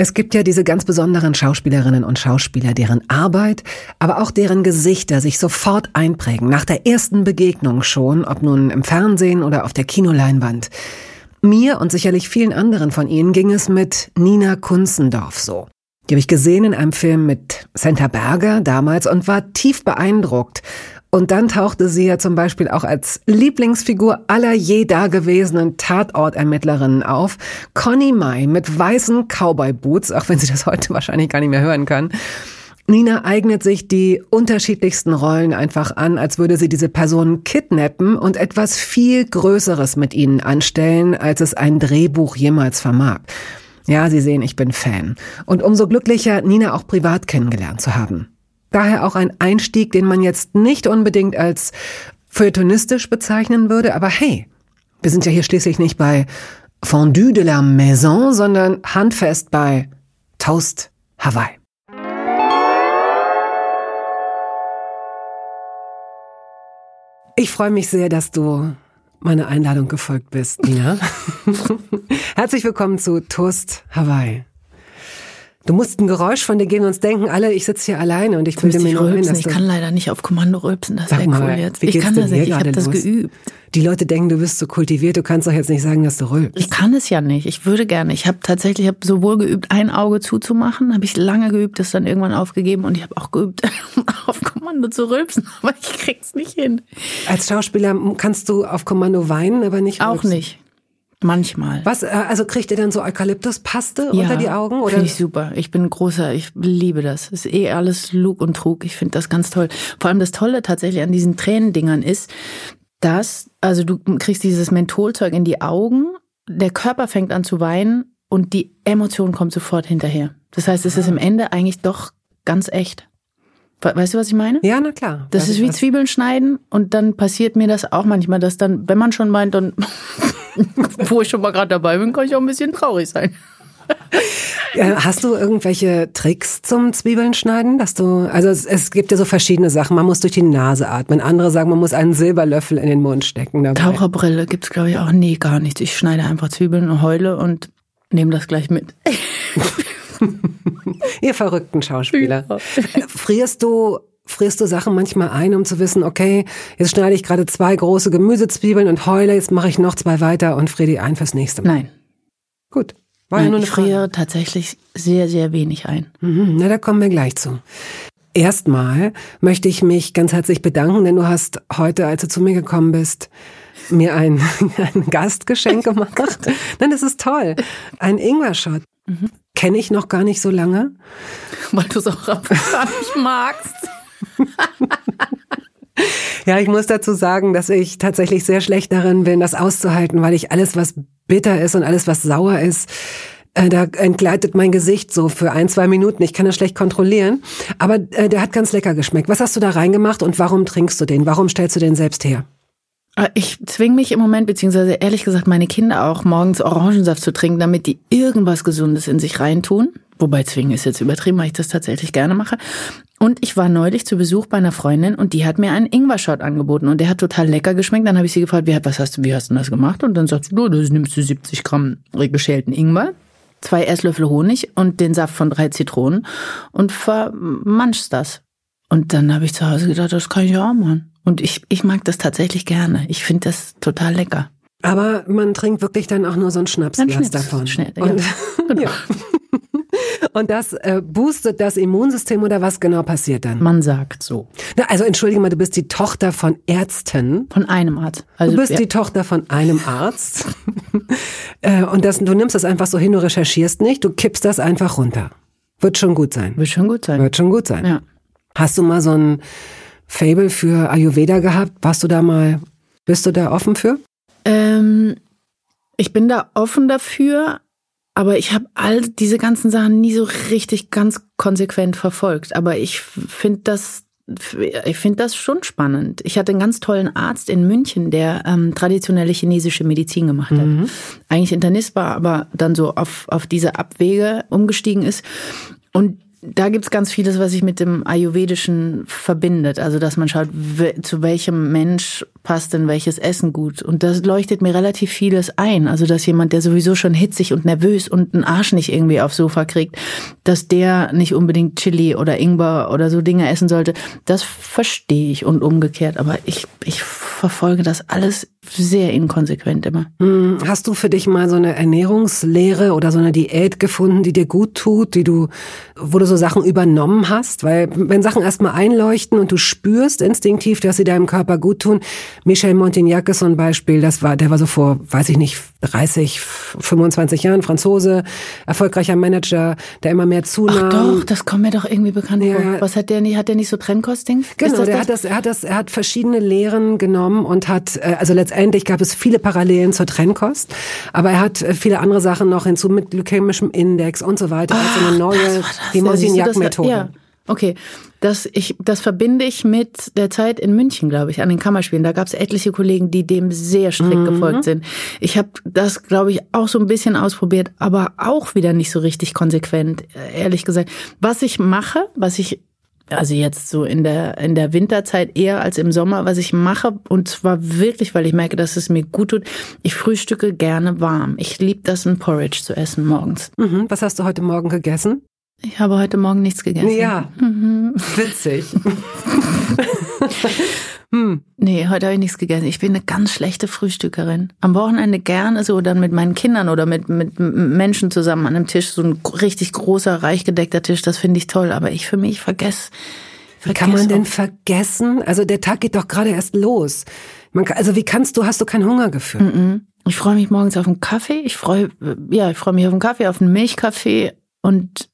Es gibt ja diese ganz besonderen Schauspielerinnen und Schauspieler, deren Arbeit, aber auch deren Gesichter sich sofort einprägen, nach der ersten Begegnung schon, ob nun im Fernsehen oder auf der Kinoleinwand. Mir und sicherlich vielen anderen von Ihnen ging es mit Nina Kunzendorf so. Die habe ich gesehen in einem Film mit Senta Berger damals und war tief beeindruckt. Und dann tauchte sie ja zum Beispiel auch als Lieblingsfigur aller je dagewesenen Tatortermittlerinnen auf. Conny Mai mit weißen Cowboy-Boots, auch wenn sie das heute wahrscheinlich gar nicht mehr hören kann. Nina eignet sich die unterschiedlichsten Rollen einfach an, als würde sie diese Personen kidnappen und etwas viel Größeres mit ihnen anstellen, als es ein Drehbuch jemals vermag. Ja, Sie sehen, ich bin Fan. Und umso glücklicher, Nina auch privat kennengelernt zu haben. Daher auch ein Einstieg, den man jetzt nicht unbedingt als feuilletonistisch bezeichnen würde, aber hey, wir sind ja hier schließlich nicht bei Fondue de la Maison, sondern handfest bei Toast Hawaii. Ich freue mich sehr, dass du meiner Einladung gefolgt bist, Nina. Herzlich willkommen zu Toast Hawaii. Du musst ein Geräusch von dir geben, sonst denken alle, ich sitze hier alleine und ich bilde mir nur ein, Ich kann leider nicht auf Kommando rülpsen, das wäre cool jetzt. ich kann das nicht, ich habe das geübt. Die Leute denken, du bist so kultiviert, du kannst doch jetzt nicht sagen, dass du rülpst. Ich kann es ja nicht, ich würde gerne. Ich habe tatsächlich ich hab sowohl geübt, ein Auge zuzumachen, habe ich lange geübt, das dann irgendwann aufgegeben und ich habe auch geübt, auf Kommando zu rülpsen, aber ich krieg's nicht hin. Als Schauspieler kannst du auf Kommando weinen, aber nicht rülpsen. Auch nicht. Manchmal. Was, äh, also kriegt ihr dann so Eukalyptuspaste ja, unter die Augen? Oder? Finde ich super. Ich bin großer, ich liebe das. Ist eh alles Lug und Trug. Ich finde das ganz toll. Vor allem das Tolle tatsächlich an diesen Tränendingern ist, dass, also du kriegst dieses Mentholzeug in die Augen, der Körper fängt an zu weinen und die Emotion kommt sofort hinterher. Das heißt, es ist im Ende eigentlich doch ganz echt. Weißt du, was ich meine? Ja, na klar. Das, das ist wie Zwiebeln schneiden und dann passiert mir das auch manchmal, dass dann, wenn man schon meint, dann Wo ich schon mal gerade dabei bin, kann ich auch ein bisschen traurig sein. Hast du irgendwelche Tricks zum Zwiebeln schneiden, dass du also es, es, gibt ja so verschiedene Sachen. Man muss durch die Nase atmen. Andere sagen, man muss einen Silberlöffel in den Mund stecken. Dabei. Taucherbrille gibt's glaube ich auch. Nee, gar nichts. Ich schneide einfach Zwiebeln und heule und nehme das gleich mit. Ihr verrückten Schauspieler. Ja. Frierst du frierst du Sachen manchmal ein, um zu wissen, okay, jetzt schneide ich gerade zwei große Gemüsezwiebeln und heule, jetzt mache ich noch zwei weiter und friere die ein fürs nächste Mal. Nein. Gut. War Nein, ja nur eine ich friere Frage. tatsächlich sehr, sehr wenig ein. Mhm, na, da kommen wir gleich zu. Erstmal möchte ich mich ganz herzlich bedanken, denn du hast heute, als du zu mir gekommen bist, mir ein, ein Gastgeschenk gemacht. Nein, das ist toll. Ein Ingwer-Shot. Mhm. Kenne ich noch gar nicht so lange. Weil du es auch gar nicht magst. Ja, ich muss dazu sagen, dass ich tatsächlich sehr schlecht darin bin, das auszuhalten, weil ich alles, was bitter ist und alles, was sauer ist, äh, da entgleitet mein Gesicht so für ein, zwei Minuten. Ich kann das schlecht kontrollieren. Aber äh, der hat ganz lecker geschmeckt. Was hast du da reingemacht und warum trinkst du den? Warum stellst du den selbst her? Äh, ich zwinge mich im Moment, beziehungsweise ehrlich gesagt meine Kinder auch, morgens Orangensaft zu trinken, damit die irgendwas Gesundes in sich reintun. Wobei zwingen ist jetzt übertrieben, weil ich das tatsächlich gerne mache. Und ich war neulich zu Besuch bei einer Freundin und die hat mir einen Ingwer-Shot angeboten und der hat total lecker geschmeckt. Dann habe ich sie gefragt, wie, was hast du, wie hast du das gemacht? Und dann sagt sie, du, das nimmst du 70 Gramm geschälten Ingwer, zwei Esslöffel Honig und den Saft von drei Zitronen und vermanschst das. Und dann habe ich zu Hause gedacht, das kann ich auch machen. Und ich, ich mag das tatsächlich gerne. Ich finde das total lecker. Aber man trinkt wirklich dann auch nur so ein Schnapsglas davon. Schnell, ja. Und, genau. ja. Und das äh, boostet das Immunsystem oder was genau passiert dann? Man sagt so. Na, also entschuldige mal, du bist die Tochter von Ärzten. Von einem Arzt. Also, du bist ja. die Tochter von einem Arzt. äh, und das, du nimmst das einfach so hin, du recherchierst nicht, du kippst das einfach runter. Wird schon gut sein. Wird schon gut sein. Wird schon gut sein. Ja. Hast du mal so ein Fable für Ayurveda gehabt? Warst du da mal, bist du da offen für? Ähm, ich bin da offen dafür, aber ich habe all diese ganzen Sachen nie so richtig ganz konsequent verfolgt. Aber ich finde das ich finde das schon spannend. Ich hatte einen ganz tollen Arzt in München, der ähm, traditionelle chinesische Medizin gemacht hat. Mhm. Eigentlich Internist war, aber dann so auf, auf diese Abwege umgestiegen ist. Und da gibt's ganz vieles, was sich mit dem Ayurvedischen verbindet. Also, dass man schaut, zu welchem Mensch passt denn welches Essen gut. Und das leuchtet mir relativ vieles ein. Also, dass jemand, der sowieso schon hitzig und nervös und einen Arsch nicht irgendwie aufs Sofa kriegt, dass der nicht unbedingt Chili oder Ingwer oder so Dinge essen sollte, das verstehe ich und umgekehrt. Aber ich, ich verfolge das alles sehr inkonsequent immer. Hm, hast du für dich mal so eine Ernährungslehre oder so eine Diät gefunden, die dir gut tut, die du, wo du so Sachen übernommen hast? Weil wenn Sachen erstmal einleuchten und du spürst instinktiv, dass sie deinem Körper gut tun, Michel Montignac ist so ein Beispiel, das war, der war so vor, weiß ich nicht, 30, 25 Jahren, Franzose, erfolgreicher Manager, der immer mehr zunahm. Ach doch, das kommt mir doch irgendwie bekannt ja. vor. Was hat der nicht, hat der nicht so Trennkosting? Genau, der das? hat das, er hat das, er hat verschiedene Lehren genommen und hat, äh, also letztendlich gab es viele Parallelen zur Trennkost, aber er hat äh, viele andere Sachen noch hinzu mit glykämischem Index und so weiter, also eine neue, die Monsignac-Methode. Ja. Okay, das, ich, das verbinde ich mit der Zeit in München, glaube ich, an den Kammerspielen. Da gab es etliche Kollegen, die dem sehr strikt mhm. gefolgt sind. Ich habe das, glaube ich, auch so ein bisschen ausprobiert, aber auch wieder nicht so richtig konsequent, ehrlich gesagt. Was ich mache, was ich also jetzt so in der in der Winterzeit eher als im Sommer, was ich mache und zwar wirklich, weil ich merke, dass es mir gut tut. Ich frühstücke gerne warm. Ich liebe das, ein Porridge zu essen morgens. Mhm. Was hast du heute Morgen gegessen? Ich habe heute Morgen nichts gegessen. Ja, mhm. witzig. hm. Nee, heute habe ich nichts gegessen. Ich bin eine ganz schlechte Frühstückerin. Am Wochenende gerne so dann mit meinen Kindern oder mit, mit Menschen zusammen an einem Tisch, so ein richtig großer, reich gedeckter Tisch, das finde ich toll. Aber ich für mich vergesse. Wie kann man denn vergessen? Also der Tag geht doch gerade erst los. Man, also wie kannst du, hast du kein Hungergefühl? -mm. Ich freue mich morgens auf einen Kaffee. Ich freue, ja, ich freue mich auf einen Kaffee, auf einen Milchkaffee und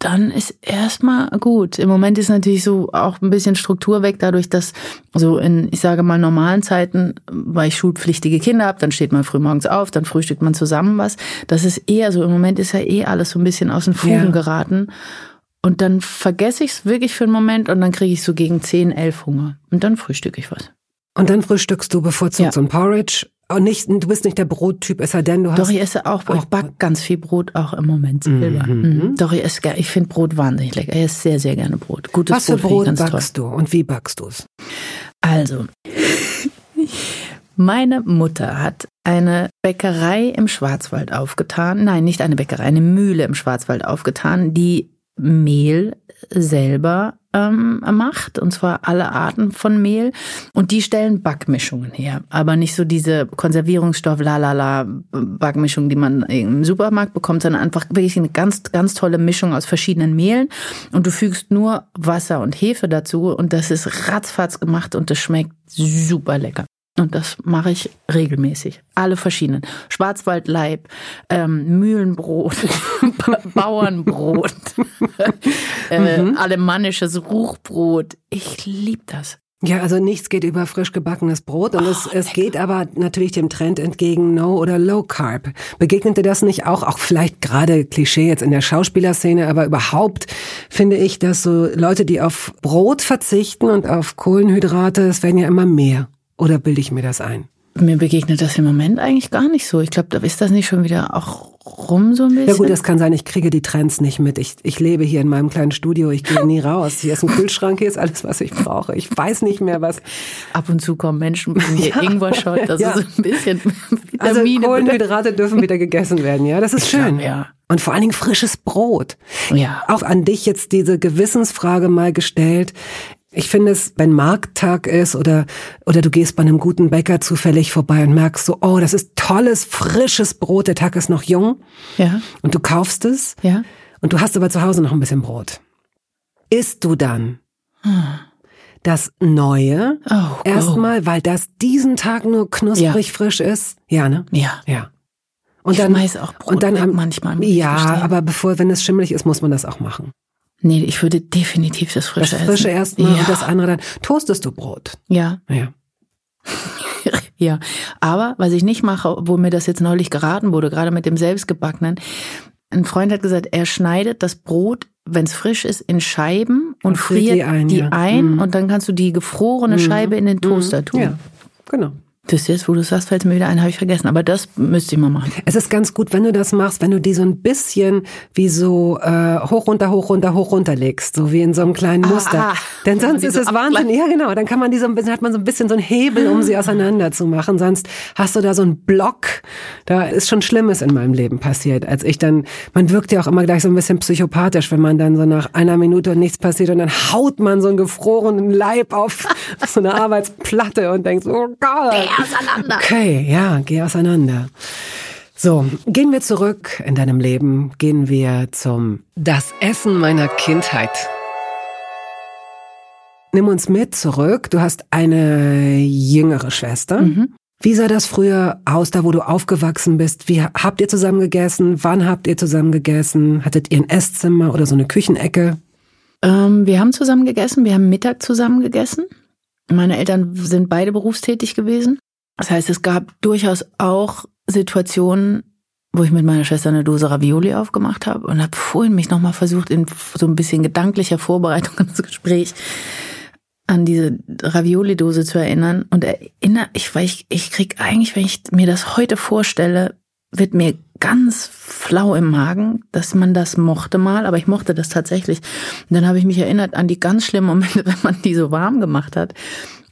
dann ist erstmal gut. Im Moment ist natürlich so auch ein bisschen Struktur weg, dadurch, dass so in, ich sage mal, normalen Zeiten, weil ich schulpflichtige Kinder habe, dann steht man früh morgens auf, dann frühstückt man zusammen was. Das ist eher so, im Moment ist ja eh alles so ein bisschen aus den Fugen ja. geraten. Und dann vergesse ich es wirklich für einen Moment und dann kriege ich so gegen 10, 11 Hunger. Und dann frühstücke ich was. Und dann frühstückst du bevorzugt ja. so ein Porridge und oh, nicht, du bist nicht der Brottyp, es sei denn, du hast. Doch, ich esse auch Brot. Ich back ganz viel Brot auch im Moment selber. Mhm. Mhm. Doch, ich esse, ich finde Brot wahnsinnig lecker. Ich esse sehr, sehr gerne Brot. Gutes Was für Brot, Brot backst toll. du und wie backst du es? Also, meine Mutter hat eine Bäckerei im Schwarzwald aufgetan. Nein, nicht eine Bäckerei, eine Mühle im Schwarzwald aufgetan, die Mehl selber ähm, macht, und zwar alle Arten von Mehl. Und die stellen Backmischungen her, aber nicht so diese Konservierungsstoff, lalala Backmischung, die man im Supermarkt bekommt, sondern einfach wirklich eine ganz, ganz tolle Mischung aus verschiedenen Mehlen. Und du fügst nur Wasser und Hefe dazu und das ist ratzfatz gemacht und das schmeckt super lecker. Und das mache ich regelmäßig. Alle verschiedenen. Schwarzwaldleib, ähm, Mühlenbrot, Bauernbrot, äh, mhm. alemannisches Ruchbrot. Ich liebe das. Ja, also nichts geht über frisch gebackenes Brot und oh, es, es geht aber natürlich dem Trend entgegen No oder Low Carb. Begegnete das nicht auch, auch vielleicht gerade Klischee jetzt in der Schauspielerszene, aber überhaupt finde ich, dass so Leute, die auf Brot verzichten und auf Kohlenhydrate, es werden ja immer mehr. Oder bilde ich mir das ein? Mir begegnet das im Moment eigentlich gar nicht so. Ich glaube, da ist das nicht schon wieder auch rum so ein bisschen. Ja gut, das kann sein, ich kriege die Trends nicht mit. Ich, ich lebe hier in meinem kleinen Studio, ich gehe nie raus. Hier ist ein Kühlschrank, hier ist alles, was ich brauche. Ich weiß nicht mehr, was. Ab und zu kommen Menschen, bringen hier ja. Ingwer-Shot, das ja. ist so ein bisschen Also Kohlenhydrate dürfen wieder gegessen werden, ja, das ist schön. Ja. Und vor allen Dingen frisches Brot. Ja. Auch an dich jetzt diese Gewissensfrage mal gestellt. Ich finde es, wenn Markttag ist oder, oder du gehst bei einem guten Bäcker zufällig vorbei und merkst so, oh, das ist tolles, frisches Brot, der Tag ist noch jung. Ja. Und du kaufst es. Ja. Und du hast aber zu Hause noch ein bisschen Brot. Isst du dann hm. das Neue oh, erstmal, oh. weil das diesen Tag nur knusprig ja. frisch ist? Ja, ne? Ja. Ja. Und ich dann, auch Brot und dann manchmal. Ja, aber bevor, wenn es schimmelig ist, muss man das auch machen. Nee, ich würde definitiv das Frische essen. Das Frische erstmal ja. und das andere dann. Toastest du Brot? Ja. Ja. ja. Aber was ich nicht mache, wo mir das jetzt neulich geraten wurde, gerade mit dem selbstgebackenen, ein Freund hat gesagt, er schneidet das Brot, wenn es frisch ist, in Scheiben und friert die ein, die ja. ein mhm. und dann kannst du die gefrorene mhm. Scheibe in den mhm. Toaster tun. Ja, genau. Das jetzt, wo du sagst, fällt mir wieder ein, habe ich vergessen. Aber das müsste ich mal machen. Es ist ganz gut, wenn du das machst, wenn du die so ein bisschen wie so äh, hoch runter, hoch runter, hoch runter legst, so wie in so einem kleinen Muster. Ah, Denn sonst ist es Wahnsinn. Ja, genau. Dann kann man die so ein bisschen, hat man so ein bisschen so einen Hebel, um sie auseinander zu machen. Sonst hast du da so einen Block. Da ist schon Schlimmes in meinem Leben passiert. Als ich dann, man wirkt ja auch immer gleich so ein bisschen psychopathisch, wenn man dann so nach einer Minute nichts passiert und dann haut man so einen gefrorenen Leib auf, auf so eine Arbeitsplatte und denkt so, oh Gott auseinander. Okay, ja, geh auseinander. So, gehen wir zurück in deinem Leben, gehen wir zum Das Essen meiner Kindheit. Nimm uns mit zurück. Du hast eine jüngere Schwester. Mhm. Wie sah das früher aus, da wo du aufgewachsen bist? Wie habt ihr zusammen gegessen? Wann habt ihr zusammen gegessen? Hattet ihr ein Esszimmer oder so eine Küchenecke? Ähm, wir haben zusammen gegessen. Wir haben Mittag zusammen gegessen. Meine Eltern sind beide berufstätig gewesen. Das heißt, es gab durchaus auch Situationen, wo ich mit meiner Schwester eine Dose Ravioli aufgemacht habe und habe vorhin mich nochmal versucht, in so ein bisschen gedanklicher Vorbereitung ins Gespräch an diese Ravioli-Dose zu erinnern. Und erinnere, ich, weil ich, ich krieg eigentlich, wenn ich mir das heute vorstelle, wird mir ganz flau im Magen, dass man das mochte mal, aber ich mochte das tatsächlich. Und dann habe ich mich erinnert an die ganz schlimmen Momente, wenn man die so warm gemacht hat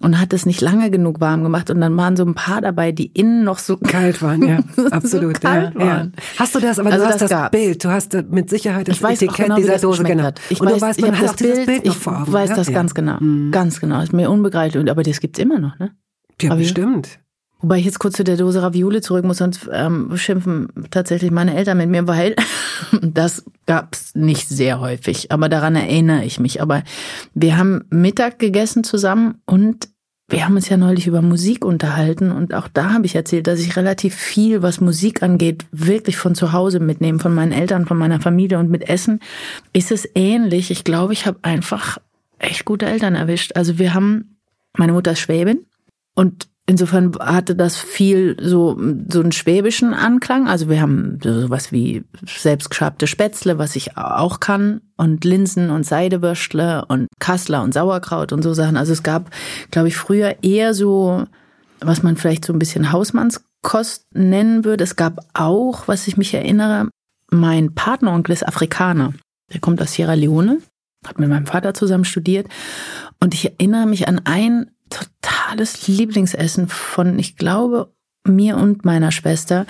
und hat es nicht lange genug warm gemacht und dann waren so ein paar dabei, die innen noch so kalt waren, ja, absolut. so kalt ja, waren. Ja. Hast du das, aber also du hast das, das Bild, du hast mit Sicherheit das ich weiß Etikett genau, dieser Dose genau. Ich und weiß, du weißt, man hat das Bild, Bild noch vor Augen. Ich weiß ja? das ganz genau, mhm. ganz genau. Ist mir unbegreiflich, aber das gibt's immer noch, ne? Ja, aber bestimmt. Wobei ich jetzt kurz zu der Dose Ravioli zurück muss, sonst ähm, schimpfen tatsächlich meine Eltern mit mir, weil das gab's nicht sehr häufig. Aber daran erinnere ich mich. Aber wir haben Mittag gegessen zusammen und wir haben uns ja neulich über Musik unterhalten und auch da habe ich erzählt, dass ich relativ viel, was Musik angeht, wirklich von zu Hause mitnehme, von meinen Eltern, von meiner Familie und mit Essen ist es ähnlich. Ich glaube, ich habe einfach echt gute Eltern erwischt. Also wir haben, meine Mutter ist Schwäbin und Insofern hatte das viel so, so einen schwäbischen Anklang. Also wir haben sowas wie selbstgeschabte Spätzle, was ich auch kann, und Linsen und Seidewürstle und Kassler und Sauerkraut und so Sachen. Also es gab, glaube ich, früher eher so, was man vielleicht so ein bisschen Hausmannskost nennen würde. Es gab auch, was ich mich erinnere, mein Partneronkel ist Afrikaner. Der kommt aus Sierra Leone, hat mit meinem Vater zusammen studiert. Und ich erinnere mich an ein totales Lieblingsessen von, ich glaube, mir und meiner Schwester.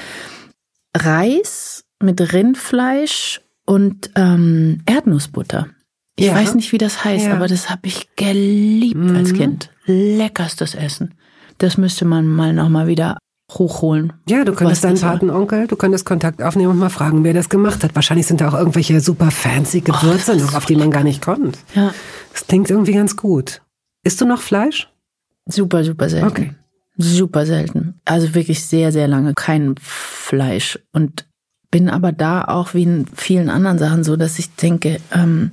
Reis mit Rindfleisch und ähm, Erdnussbutter. Ich ja. weiß nicht, wie das heißt, ja. aber das habe ich geliebt mhm. als Kind. Leckerstes Essen. Das müsste man mal nochmal wieder hochholen. Ja, du könntest deinen Patenonkel, du könntest Kontakt aufnehmen und mal fragen, wer das gemacht hat. Wahrscheinlich sind da auch irgendwelche super fancy Gewürze oh, noch, auf die man gar nicht kommt. Ja. Das klingt irgendwie ganz gut. Isst du noch Fleisch? Super, super selten. Okay. Super selten. Also wirklich sehr, sehr lange kein Fleisch. Und bin aber da auch wie in vielen anderen Sachen so, dass ich denke, ähm,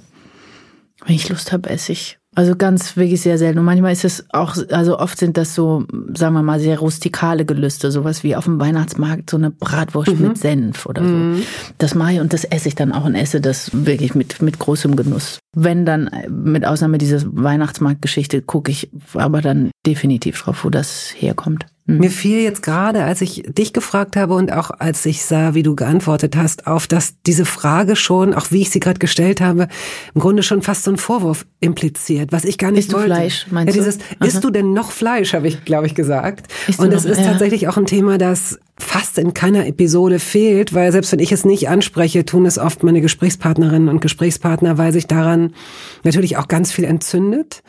wenn ich Lust habe, esse ich. Also ganz wirklich sehr selten. Und manchmal ist es auch, also oft sind das so, sagen wir mal, sehr rustikale Gelüste, sowas wie auf dem Weihnachtsmarkt so eine Bratwurst mhm. mit Senf oder so. Mhm. Das mache ich und das esse ich dann auch und esse das wirklich mit, mit großem Genuss. Wenn dann, mit Ausnahme dieser Weihnachtsmarktgeschichte, gucke ich aber dann definitiv drauf, wo das herkommt. Mhm. Mir fiel jetzt gerade, als ich dich gefragt habe und auch als ich sah, wie du geantwortet hast, auf, dass diese Frage schon, auch wie ich sie gerade gestellt habe, im Grunde schon fast so einen Vorwurf impliziert, was ich gar nicht isst wollte. Du Fleisch, meinst ja, dieses, du? Isst du denn noch Fleisch, habe ich, glaube ich, gesagt. Isst und es ist ja. tatsächlich auch ein Thema, das fast in keiner Episode fehlt, weil selbst wenn ich es nicht anspreche, tun es oft meine Gesprächspartnerinnen und Gesprächspartner, weil sich daran natürlich auch ganz viel entzündet.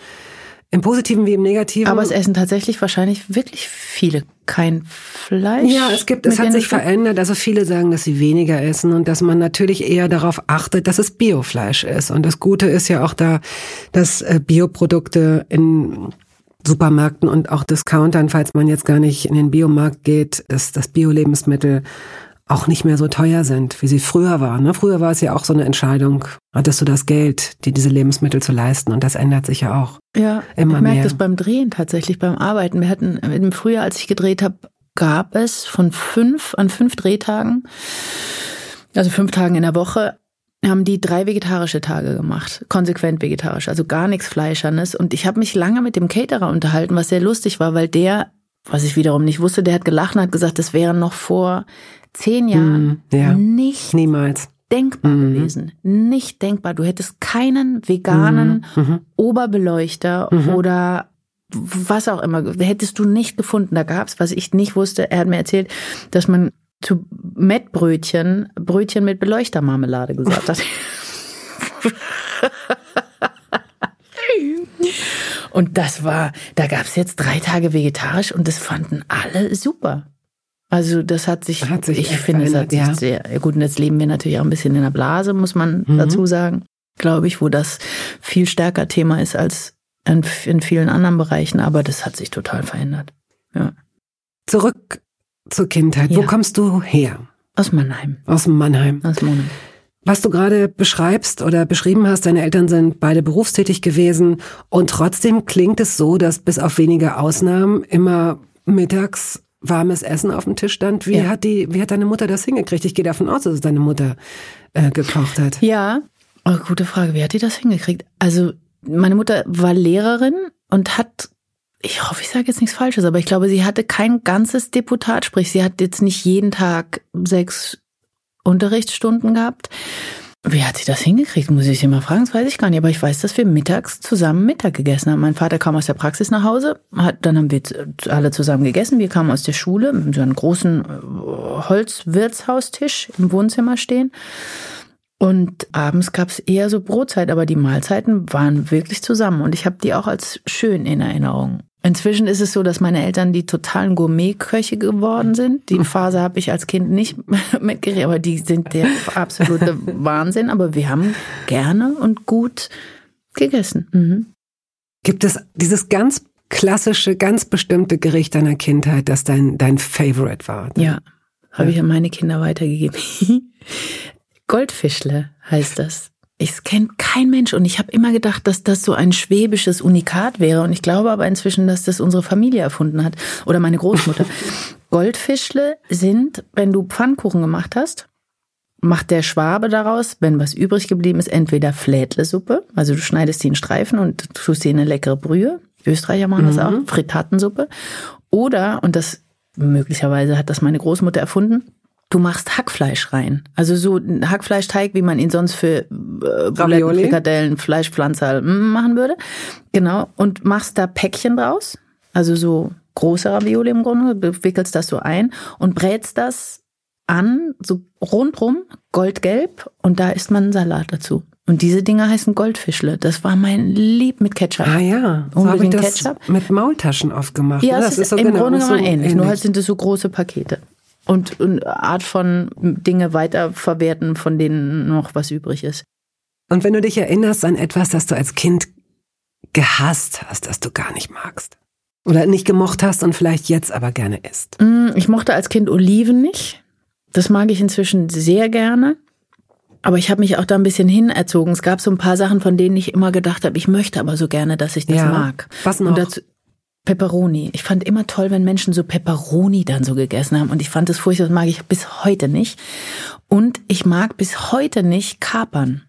Im Positiven wie im Negativen. Aber es essen tatsächlich wahrscheinlich wirklich viele kein Fleisch. Ja, es gibt, es hat sich verändert. Also viele sagen, dass sie weniger essen und dass man natürlich eher darauf achtet, dass es Biofleisch ist. Und das Gute ist ja auch da, dass äh, Bioprodukte in Supermärkten und auch Discountern, falls man jetzt gar nicht in den Biomarkt geht, dass das Bio-Lebensmittel auch nicht mehr so teuer sind, wie sie früher waren. Ne? Früher war es ja auch so eine Entscheidung, hattest du das Geld, dir diese Lebensmittel zu leisten und das ändert sich ja auch. Ja, immer ich merke das beim Drehen tatsächlich, beim Arbeiten. Wir hatten im Frühjahr, als ich gedreht habe, gab es von fünf an fünf Drehtagen, also fünf Tagen in der Woche, haben die drei vegetarische Tage gemacht, konsequent vegetarisch, also gar nichts Fleischernes. Und ich habe mich lange mit dem Caterer unterhalten, was sehr lustig war, weil der, was ich wiederum nicht wusste, der hat gelacht und hat gesagt, das wäre noch vor zehn Jahren Mm, ja. nicht Niemals. Denkbar Mhm. gewesen. Nicht denkbar. Du hättest keinen veganen Mhm. Oberbeleuchter Mhm. oder was auch immer, hättest du nicht gefunden. Da gab's, was ich nicht wusste, er hat mir erzählt, dass man zu Mettbrötchen Brötchen mit Beleuchtermarmelade gesagt hat. Und das war, da gab's jetzt drei Tage vegetarisch und das fanden alle super. Also das hat sich, Hat sich ich finde, es hat sich verändert, sehr, ja gut, und jetzt leben wir natürlich auch ein bisschen in der Blase, muss man Mhm. dazu sagen, glaube ich, wo das viel stärker Thema ist als in, in vielen anderen Bereichen, aber das hat sich total verändert. Ja. Zurück zur Kindheit. Wo Ja. kommst du her? Aus Mannheim, Aus Mannheim. aus Mannheim. Was du gerade beschreibst oder beschrieben hast, deine Eltern sind beide berufstätig gewesen und trotzdem klingt es so, dass bis auf wenige Ausnahmen immer mittags warmes Essen auf dem Tisch stand. Wie Ja. hat die, wie hat deine Mutter das hingekriegt? Ich gehe davon aus, dass es deine Mutter äh, gekocht hat. Ja, oh, gute Frage. Wie hat die das hingekriegt? Also, meine Mutter war Lehrerin und hat, ich hoffe, ich sage jetzt nichts Falsches, aber ich glaube, sie hatte kein ganzes Deputat, sprich, sie hat jetzt nicht jeden Tag sechs Unterrichtsstunden gehabt. Wie hat sie das hingekriegt? Muss ich sie mal fragen, das weiß ich gar nicht. Aber ich weiß, dass wir mittags zusammen Mittag gegessen haben. Mein Vater kam aus der Praxis nach Hause, hat, dann haben wir alle zusammen gegessen. Wir kamen aus der Schule, mit so einem großen äh, Holzwirtshaustisch im Wohnzimmer stehen. Und abends gab es eher so Brotzeit, aber die Mahlzeiten waren wirklich zusammen und ich habe die auch als schön in Erinnerung. Inzwischen ist es so, dass meine Eltern die totalen Gourmetköche geworden sind. Die Phase habe ich als Kind nicht mitgekriegt, aber die sind der absolute Wahnsinn. Aber wir haben gerne und gut gegessen. Mhm. Gibt es dieses ganz klassische, ganz bestimmte Gericht deiner Kindheit, das dein, dein Favorite war? Ja, habe ich an meine Kinder weitergegeben. Goldfischle heißt das. Ich kennt kein Mensch und ich habe immer gedacht, dass das so ein schwäbisches Unikat wäre und ich glaube aber inzwischen, dass das unsere Familie erfunden hat oder meine Großmutter. Goldfischle sind, wenn du Pfannkuchen gemacht hast, macht der Schwabe daraus, wenn was übrig geblieben ist, entweder Flädlesuppe, also du schneidest die in Streifen und tust sie in eine leckere Brühe. Österreicher machen das auch, Frittatensuppe. Oder, und das möglicherweise hat das meine Großmutter erfunden, du machst Hackfleisch rein. Also so ein Hackfleischteig, wie man ihn sonst für äh, Buletten? Frikadellen, Fleischpflanzer mm, machen würde. Genau. Und machst da Päckchen draus. Also so große Ravioli im Grunde, wickelst das so ein und brätst das an, so rundrum, goldgelb, und da isst man einen Salat dazu. Und diese Dinger heißen Goldfischle. Das war mein Lieb mit Ketchup. Ah ja, so habe ich das Ketchup. mit Maultaschen oft gemacht. Ja, ne? das ist, so im genau Grunde so genommen ähnlich, nur halt sind es so große Pakete. Und eine Art von Dinge weiterverwerten, von denen noch was übrig ist. Und wenn du dich erinnerst an etwas, das du als Kind gehasst hast, das du gar nicht magst. Oder nicht gemocht hast und vielleicht jetzt aber gerne isst. Mm, Ich mochte als Kind Oliven nicht. Das mag ich inzwischen sehr gerne. Aber ich habe mich auch da ein bisschen hinerzogen. Es gab so ein paar Sachen, von denen ich immer gedacht habe, ich möchte aber so gerne, dass ich das Ja. mag. Was noch? Und dazu Pepperoni. Ich fand immer toll, wenn Menschen so Pepperoni dann so gegessen haben. Und ich fand das furchtbar, das mag ich bis heute nicht. Und ich mag bis heute nicht Kapern.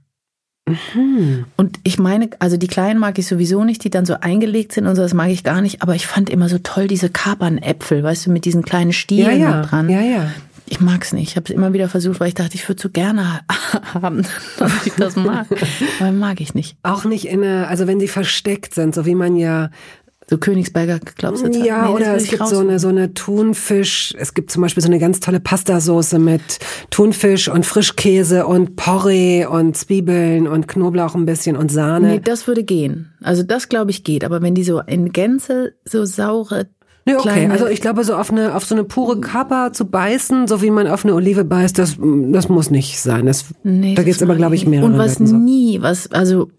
Hm. Und ich meine, also die kleinen mag ich sowieso nicht, die dann so eingelegt sind und so, das mag ich gar nicht. Aber ich fand immer so toll diese Kapernäpfel, weißt du, mit diesen kleinen Ja, Stielen ja, noch dran. ja, ja. Ich mag's nicht. Ich habe es immer wieder versucht, weil ich dachte, ich würde so gerne haben, dass ich das mag. Aber mag ich nicht. Auch nicht in eine, also wenn sie versteckt sind, so wie man ja, So Königsberger glaubst du? ja, Nee, oder es gibt so eine, so eine Thunfisch, es gibt zum Beispiel so eine ganz tolle Pastasoße mit Thunfisch und Frischkäse und Porree und Zwiebeln und Knoblauch ein bisschen und Sahne. Nee, das würde gehen. Also das glaube ich geht. Aber wenn die so in Gänze so saure Nee, okay, also ich glaube, so auf eine, auf so eine pure Kappa zu beißen, so wie man auf eine Olive beißt, das, das muss nicht sein. Das, Nee, da geht's aber, glaube ich, mehrere Und was so. nie, was, also,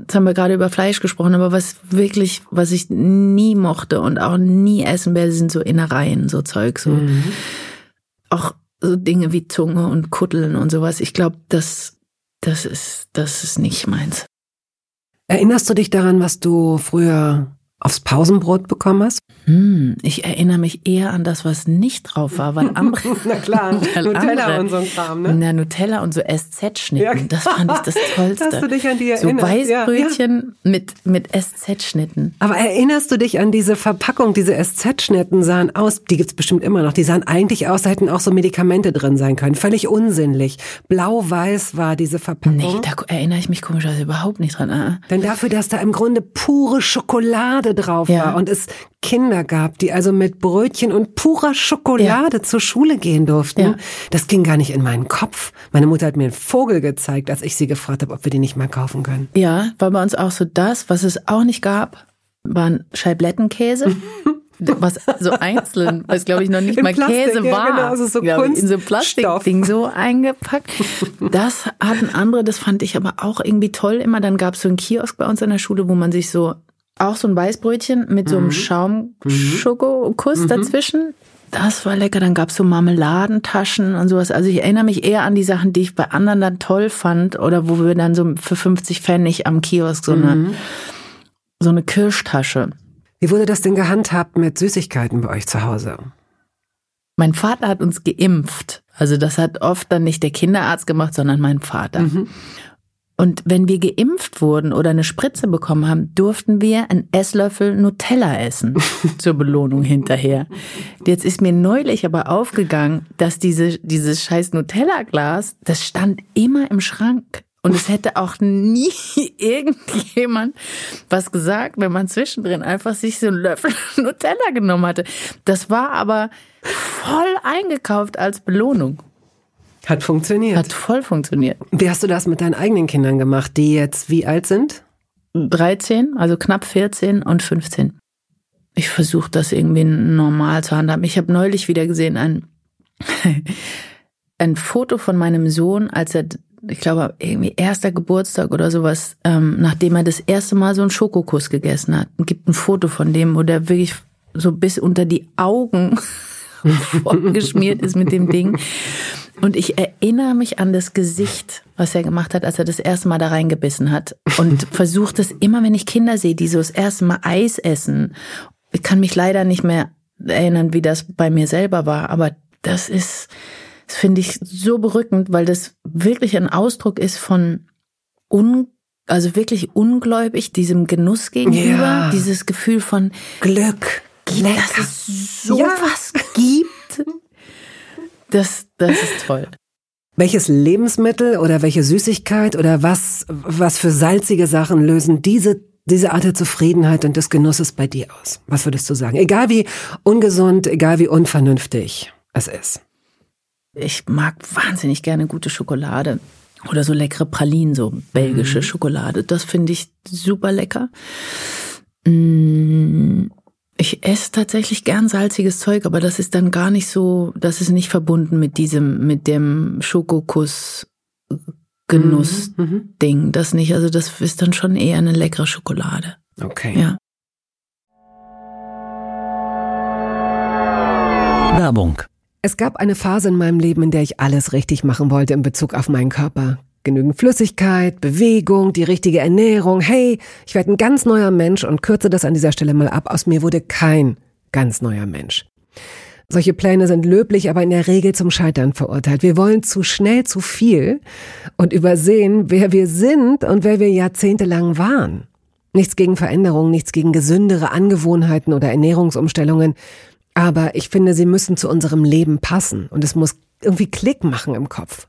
jetzt haben wir gerade über Fleisch gesprochen, aber was wirklich, was ich nie mochte und auch nie essen werde, sind so Innereien, so Zeug, so. Mhm. Auch so Dinge wie Zunge und Kutteln und sowas. Ich glaube, das, das ist, das ist nicht meins. Erinnerst du dich daran, was du früher aufs Pausenbrot bekommen hast? Hm, ich erinnere mich eher an das, was nicht drauf war, weil andere. Na klar, Nutella andere, und so ein Kram, ne? Na, Nutella und so SZ-Schnitten. Ja, das fand ich das Tollste. Hast du dich an die erinnert? So Weißbrötchen ja, ja. mit, mit SZ-Schnitten. Aber erinnerst du dich an diese Verpackung? Diese SZ-Schnitten sahen aus, die gibt's bestimmt immer noch, die sahen eigentlich aus, da hätten auch so Medikamente drin sein können. Völlig unsinnlich. Blau-weiß war diese Verpackung. Nee, da erinnere ich mich komischerweise überhaupt nicht dran. Ah. Denn dafür, dass da im Grunde pure Schokolade drauf war und es Kinder gab, die also mit Brötchen und purer Schokolade ja. zur Schule gehen durften. Ja. Das ging gar nicht in meinen Kopf. Meine Mutter hat mir einen Vogel gezeigt, als ich sie gefragt habe, ob wir die nicht mal kaufen können. Ja, war bei uns auch so das, was es auch nicht gab, waren Scheiblettenkäse. was so einzeln, was glaube ich noch nicht in mal Plastik, Käse war, ja, genau, also so ich, in so Plastikding so eingepackt. Das hatten andere, das fand ich aber auch irgendwie toll immer. Dann gab es so einen Kiosk bei uns in der Schule, wo man sich so auch so ein Weißbrötchen mit so einem mhm. Schaumschokokuss mhm. dazwischen. Das war lecker. Dann gab's so Marmeladentaschen und sowas. Also ich erinnere mich eher an die Sachen, die ich bei anderen dann toll fand oder wo wir dann so für 50 Pfennig am Kiosk so eine, mhm. so eine Kirschtasche. Wie wurde das denn gehandhabt mit Süßigkeiten bei euch zu Hause? Mein Vater hat uns geimpft. Also das hat oft dann nicht der Kinderarzt gemacht, sondern mein Vater. Mhm. Und wenn wir geimpft wurden oder eine Spritze bekommen haben, durften wir einen Esslöffel Nutella essen zur Belohnung hinterher. Jetzt ist mir neulich aber aufgegangen, dass diese, dieses scheiß Nutella-Glas, das stand immer im Schrank. Und es hätte auch nie irgendjemand was gesagt, wenn man zwischendrin einfach sich so einen Löffel Nutella genommen hatte. Das war aber voll eingekauft als Belohnung. Hat funktioniert. Hat voll funktioniert. Wie hast du das mit deinen eigenen Kindern gemacht, die jetzt wie alt sind? 13, also knapp 14 und 15. Ich versuche das irgendwie normal zu handhaben. Ich habe neulich wieder gesehen ein, ein Foto von meinem Sohn, als er, ich glaube, irgendwie erster Geburtstag oder sowas, ähm, nachdem er das erste Mal so einen Schokokuss gegessen hat. Es gibt ein Foto von dem, wo der wirklich so bis unter die Augen geschmiert ist mit dem Ding. Und ich erinnere mich an das Gesicht, was er gemacht hat, als er das erste Mal da reingebissen hat. Und versucht es immer, wenn ich Kinder sehe, die so das erste Mal Eis essen. Ich kann mich leider nicht mehr erinnern, wie das bei mir selber war. Aber das ist, das finde ich so berückend, weil das wirklich ein Ausdruck ist von un, also wirklich ungläubig diesem Genuss gegenüber, ja. dieses Gefühl von Glück, dass es sowas ja. gibt. Das, das ist toll. Welches Lebensmittel oder welche Süßigkeit oder was, was für salzige Sachen lösen diese, diese Art der Zufriedenheit und des Genusses bei dir aus? Was würdest du sagen? Egal wie ungesund, egal wie unvernünftig es ist. Ich mag wahnsinnig gerne gute Schokolade oder so leckere Pralinen, so belgische mhm. Schokolade. Das finde ich super lecker. Mmh ich esse tatsächlich gern salziges Zeug, aber das ist dann gar nicht so, das ist nicht verbunden mit diesem, mit dem Schokokuss Genuss mhm, mhm. Ding. Das nicht. Also das ist dann schon eher eine leckere Schokolade. Okay. Ja. Werbung. Es gab eine Phase in meinem Leben, in der ich alles richtig machen wollte in Bezug auf meinen Körper. Genügend Flüssigkeit, Bewegung, die richtige Ernährung. Hey, ich werde ein ganz neuer Mensch und kürze das an dieser Stelle mal ab. Aus mir wurde kein ganz neuer Mensch. Solche Pläne sind löblich, aber in der Regel zum Scheitern verurteilt. Wir wollen zu schnell zu viel und übersehen, wer wir sind und wer wir jahrzehntelang waren. Nichts gegen Veränderungen, nichts gegen gesündere Angewohnheiten oder Ernährungsumstellungen. Aber ich finde, sie müssen zu unserem Leben passen und es muss irgendwie Klick machen im Kopf.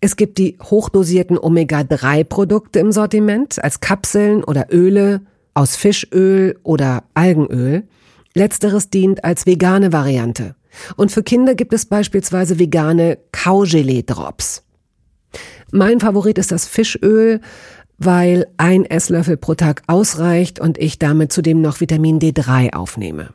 Es gibt die hochdosierten Omega-3-Produkte im Sortiment als Kapseln oder Öle aus Fischöl oder Algenöl. Letzteres dient als vegane Variante. Und für Kinder gibt es beispielsweise vegane Kaugelee-Drops. Mein Favorit ist das Fischöl, weil ein Esslöffel pro Tag ausreicht und ich damit zudem noch Vitamin D3 aufnehme.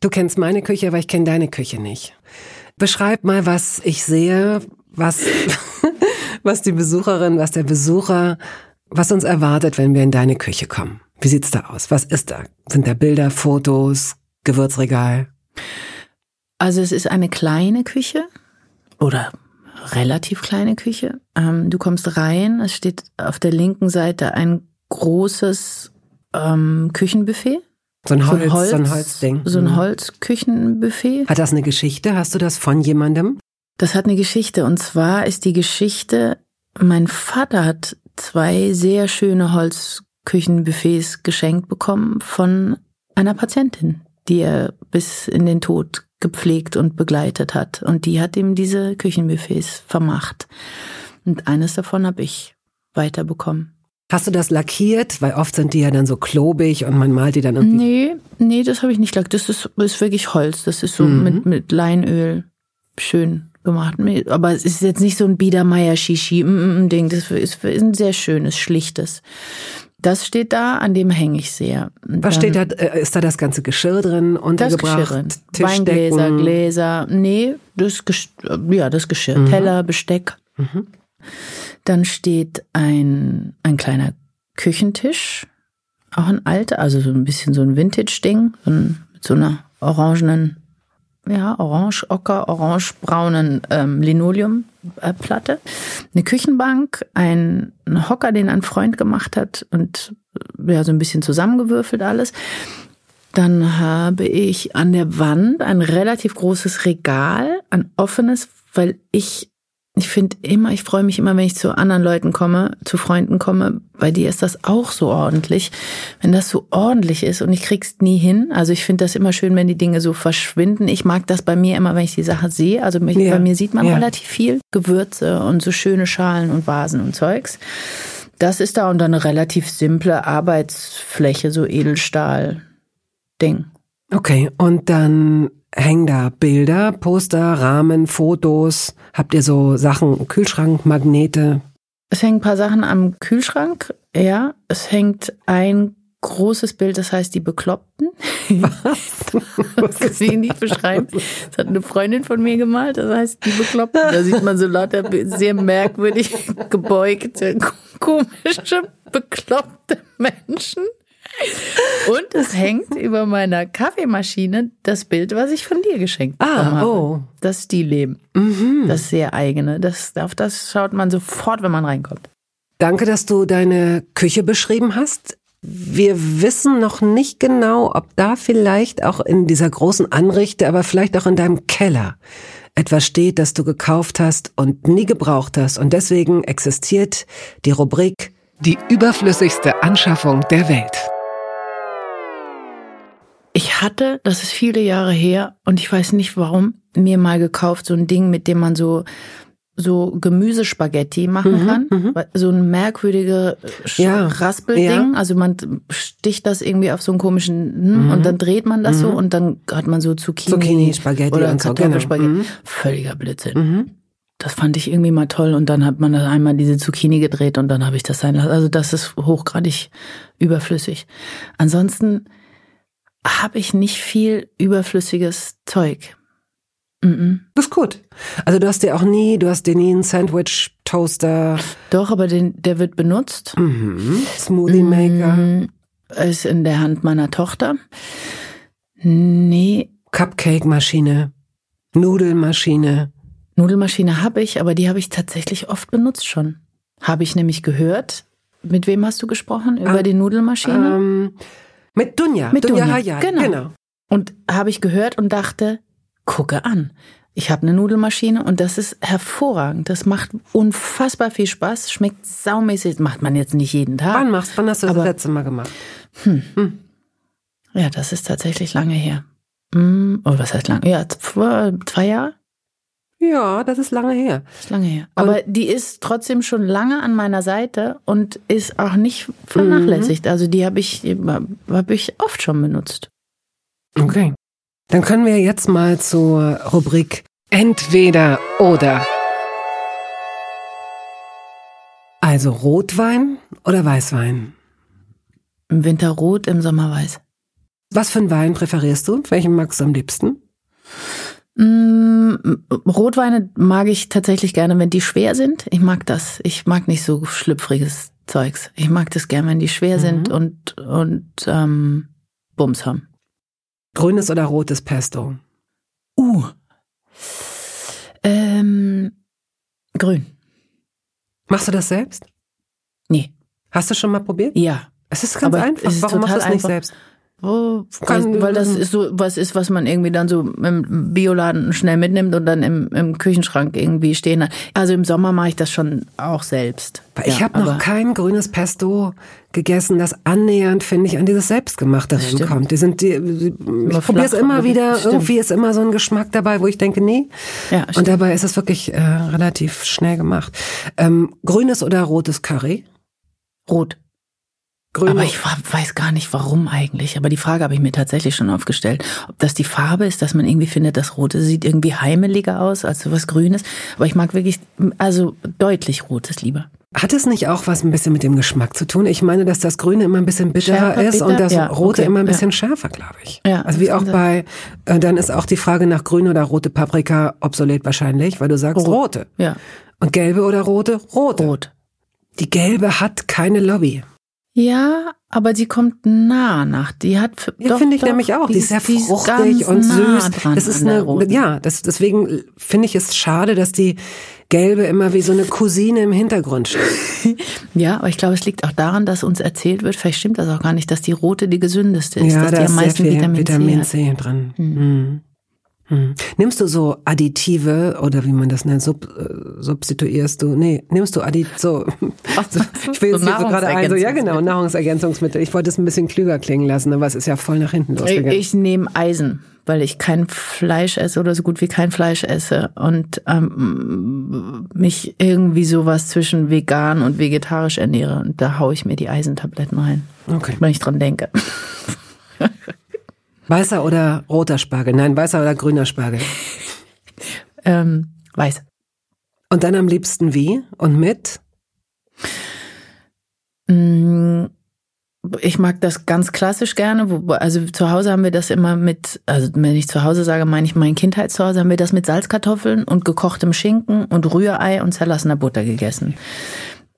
Du kennst meine Küche, aber ich kenne deine Küche nicht. Beschreib mal, was ich sehe, was, was die Besucherin, was der Besucher, was uns erwartet, wenn wir in deine Küche kommen. Wie sieht's da aus? Was ist da? Sind da Bilder, Fotos, Gewürzregal? Also es ist eine kleine Küche oder relativ kleine Küche. Ähm, du kommst rein, es steht auf der linken Seite ein großes ähm, Küchenbuffet so ein, Holz, so ein, Holz, so ein Holzding. So ein mhm. Holzküchenbuffet. Hat das eine Geschichte? Hast du das von jemandem? Das hat eine Geschichte. Und zwar ist die Geschichte, mein Vater hat zwei sehr schöne Holzküchenbuffets geschenkt bekommen von einer Patientin, die er bis in den Tod gepflegt und begleitet hat. Und die hat ihm diese Küchenbuffets vermacht. Und eines davon habe ich weiterbekommen. Hast du das lackiert? Weil oft sind die ja dann so klobig und man malt die dann irgendwie. Nee, nee, das habe ich nicht lackiert. Das ist, ist wirklich Holz. Das ist so mhm. mit, mit Leinöl schön gemacht. Aber es ist jetzt nicht so ein Biedermeier-Shishi-Ding. Mm, mm, das ist, ist ein sehr schönes, schlichtes. Das steht da, an dem hänge ich sehr. Was steht da? Äh, ist da das ganze Geschirr drin untergebracht? Das Geschirr drin. Weingläser, Gläser. Nee, das, ja, das Geschirr. Mhm. Teller, Besteck. Mhm. Dann steht ein, ein kleiner Küchentisch, auch ein alter, also so ein bisschen so ein Vintage-Ding, so mit so einer orangenen, ja, orange, ocker, orange-braunen ähm, Linoleumplatte. Eine Küchenbank, ein, ein Hocker, den ein Freund gemacht hat und ja, so ein bisschen zusammengewürfelt alles. Dann habe ich an der Wand ein relativ großes Regal, ein offenes, weil ich ich finde immer, ich freue mich immer, wenn ich zu anderen Leuten komme, zu Freunden komme. Bei dir ist das auch so ordentlich. Wenn das so ordentlich ist und ich krieg's nie hin. Also ich finde das immer schön, wenn die Dinge so verschwinden. Ich mag das bei mir immer, wenn ich die Sache sehe. Also bei ja. mir sieht man ja. relativ viel Gewürze und so schöne Schalen und Vasen und Zeugs. Das ist da und dann eine relativ simple Arbeitsfläche, so Edelstahl-Ding. Okay, und dann hängen da Bilder, Poster, Rahmen, Fotos? Habt ihr so Sachen, Kühlschrank, Magnete? Es hängen ein paar Sachen am Kühlschrank, ja. Es hängt ein großes Bild, das heißt die Bekloppten. Was? das kann ich nicht beschreiben. Das hat eine Freundin von mir gemalt, das heißt die Bekloppten. Da sieht man so lauter sehr merkwürdig gebeugte, komische, bekloppte Menschen. Und es hängt über meiner Kaffeemaschine das Bild, was ich von dir geschenkt ah, habe. Oh. Das Stillleben. Mhm. Das sehr eigene. Das, auf das schaut man sofort, wenn man reinkommt. Danke, dass du deine Küche beschrieben hast. Wir wissen noch nicht genau, ob da vielleicht auch in dieser großen Anrichte, aber vielleicht auch in deinem Keller etwas steht, das du gekauft hast und nie gebraucht hast. Und deswegen existiert die Rubrik Die überflüssigste Anschaffung der Welt. Ich hatte, das ist viele Jahre her, und ich weiß nicht warum, mir mal gekauft, so ein Ding, mit dem man so so Gemüsespaghetti machen Mhm, kann. mhm. So ein merkwürdiger Sch- Ja, Raspelding. ja. Also man sticht das irgendwie auf so einen komischen hm, Mhm. und dann dreht man das so Mhm. und dann hat man so Zucchini, Zucchini, Spaghetti oder genau. Kartoffelspaghetti. Mhm. Völliger Blödsinn. Mhm. Das fand ich irgendwie mal toll und dann hat man das einmal diese Zucchini gedreht und dann habe ich das sein lassen. Also das ist hochgradig überflüssig. Ansonsten habe ich nicht viel überflüssiges Zeug. Mhm. Das ist gut. Also du hast dir auch nie, du hast dir nie einen Sandwich-Toaster, Doch, aber den, der wird benutzt. mhm. Smoothie Maker, Mhm. Ist in der Hand meiner Tochter. Nee, Cupcake-Maschine, Nudelmaschine. Nudelmaschine habe ich, aber die habe ich tatsächlich oft benutzt schon. Habe ich nämlich gehört. Mit wem hast du gesprochen? Über Ah, die Nudelmaschine? Ähm, mit Dunja. Mit Dunja, Hayat, genau. genau. Und habe ich gehört und dachte, gucke an. Ich habe eine Nudelmaschine und das ist hervorragend. Das macht unfassbar viel Spaß, schmeckt saumäßig. Das macht man jetzt nicht jeden Tag. Wann machst, wann hast du das Aber- letzte Mal gemacht? Ja, das ist tatsächlich lange her. Hm, Oh, was heißt lange? Ja, zwei, zwei Jahre? Ja, das ist lange her. Ist lange her. Aber die ist trotzdem schon lange an meiner Seite und ist auch nicht vernachlässigt. Mhm. Also die habe ich, habe ich oft schon benutzt. Okay. Dann können wir jetzt mal zur Rubrik Entweder oder. Also Rotwein oder Weißwein? Im Winter rot, im Sommer weiß. Was für einen Wein präferierst du? Welchen magst du am liebsten? Mm, Rotweine mag ich tatsächlich gerne, wenn die schwer sind. Ich mag das. Ich mag nicht so schlüpfriges Zeugs. Ich mag das gerne, wenn die schwer Mhm. sind und, und ähm, Bums haben. Grünes oder rotes Pesto? Uh. Ähm, grün. Machst du das selbst? Nee. Hast du schon mal probiert? Ja. Es ist ganz Aber einfach. Warum machst du es nicht einfach. selbst? Oh, Kann- weil, das ist so was ist, was man irgendwie dann so im Bioladen schnell mitnimmt und dann im, im Küchenschrank irgendwie stehen hat. Also im Sommer mache ich das schon auch selbst. Ich Ja, habe noch kein grünes Pesto gegessen, das annähernd, finde ich, an dieses Selbstgemachte rankommt. Die sind die, die ich probiere es immer wieder, stimmt. irgendwie ist immer so ein Geschmack dabei, wo ich denke, nee. Ja, Und stimmt. dabei ist es wirklich äh, relativ schnell gemacht. Ähm, grünes oder rotes Curry? rot. Grün. Aber ich weiß gar nicht, warum eigentlich. Aber die Frage habe ich mir tatsächlich schon aufgestellt. Ob das die Farbe ist, dass man irgendwie findet, das Rote sieht irgendwie heimeliger aus als so was Grünes. Aber ich mag wirklich, also deutlich Rotes lieber. Hat es nicht auch was ein bisschen mit dem Geschmack zu tun? Ich meine, dass das Grüne immer ein bisschen bitterer Schärfer, ist und bitter? das Ja, Rote okay, immer ein ja. bisschen schärfer, glaube ich. Ja, also wie auch bei, äh, dann ist auch die Frage nach grün oder rote Paprika obsolet wahrscheinlich, weil du sagst Rot. rote. Ja, Und gelbe oder rote? Rote. rot. Die gelbe hat keine Lobby. Ja, aber sie kommt nah nach. Die hat f- Ja, finde ich doch, nämlich auch. Die, ist sehr die fruchtig ganz und nah süß. dran Das ist eine, ja, das, deswegen finde ich es schade, dass die gelbe immer wie so eine Cousine im Hintergrund steht. Ja, aber ich glaube, es liegt auch daran, dass uns erzählt wird, vielleicht stimmt das auch gar nicht, dass die rote die gesündeste ist, ja, dass da die ist am meisten Vitamin, Vitamin C. C drin. Hm. Hm. Nimmst du so Additive oder wie man das nennt, sub, äh, substituierst du? Nee, nimmst du Addi so, so ich will jetzt So so gerade ein, so, ja genau, Nahrungsergänzungsmittel. Ich wollte es ein bisschen klüger klingen lassen, aber es ist ja voll nach hinten Ich, losgegangen. ich nehme Eisen, weil ich kein Fleisch esse oder so gut wie kein Fleisch esse und ähm, mich irgendwie sowas zwischen vegan und vegetarisch ernähre. Und da haue ich mir die Eisentabletten rein, okay. wenn ich dran denke. Weißer oder roter Spargel? Nein, weißer oder grüner Spargel. Ähm, weiß. Und dann am liebsten wie und mit? Mm, Ich mag das ganz klassisch gerne. Also zu Hause haben wir das immer mit, also wenn ich zu Hause sage, meine ich mein Kindheitszuhause, haben wir das mit Salzkartoffeln und gekochtem Schinken und Rührei und zerlassener Butter gegessen.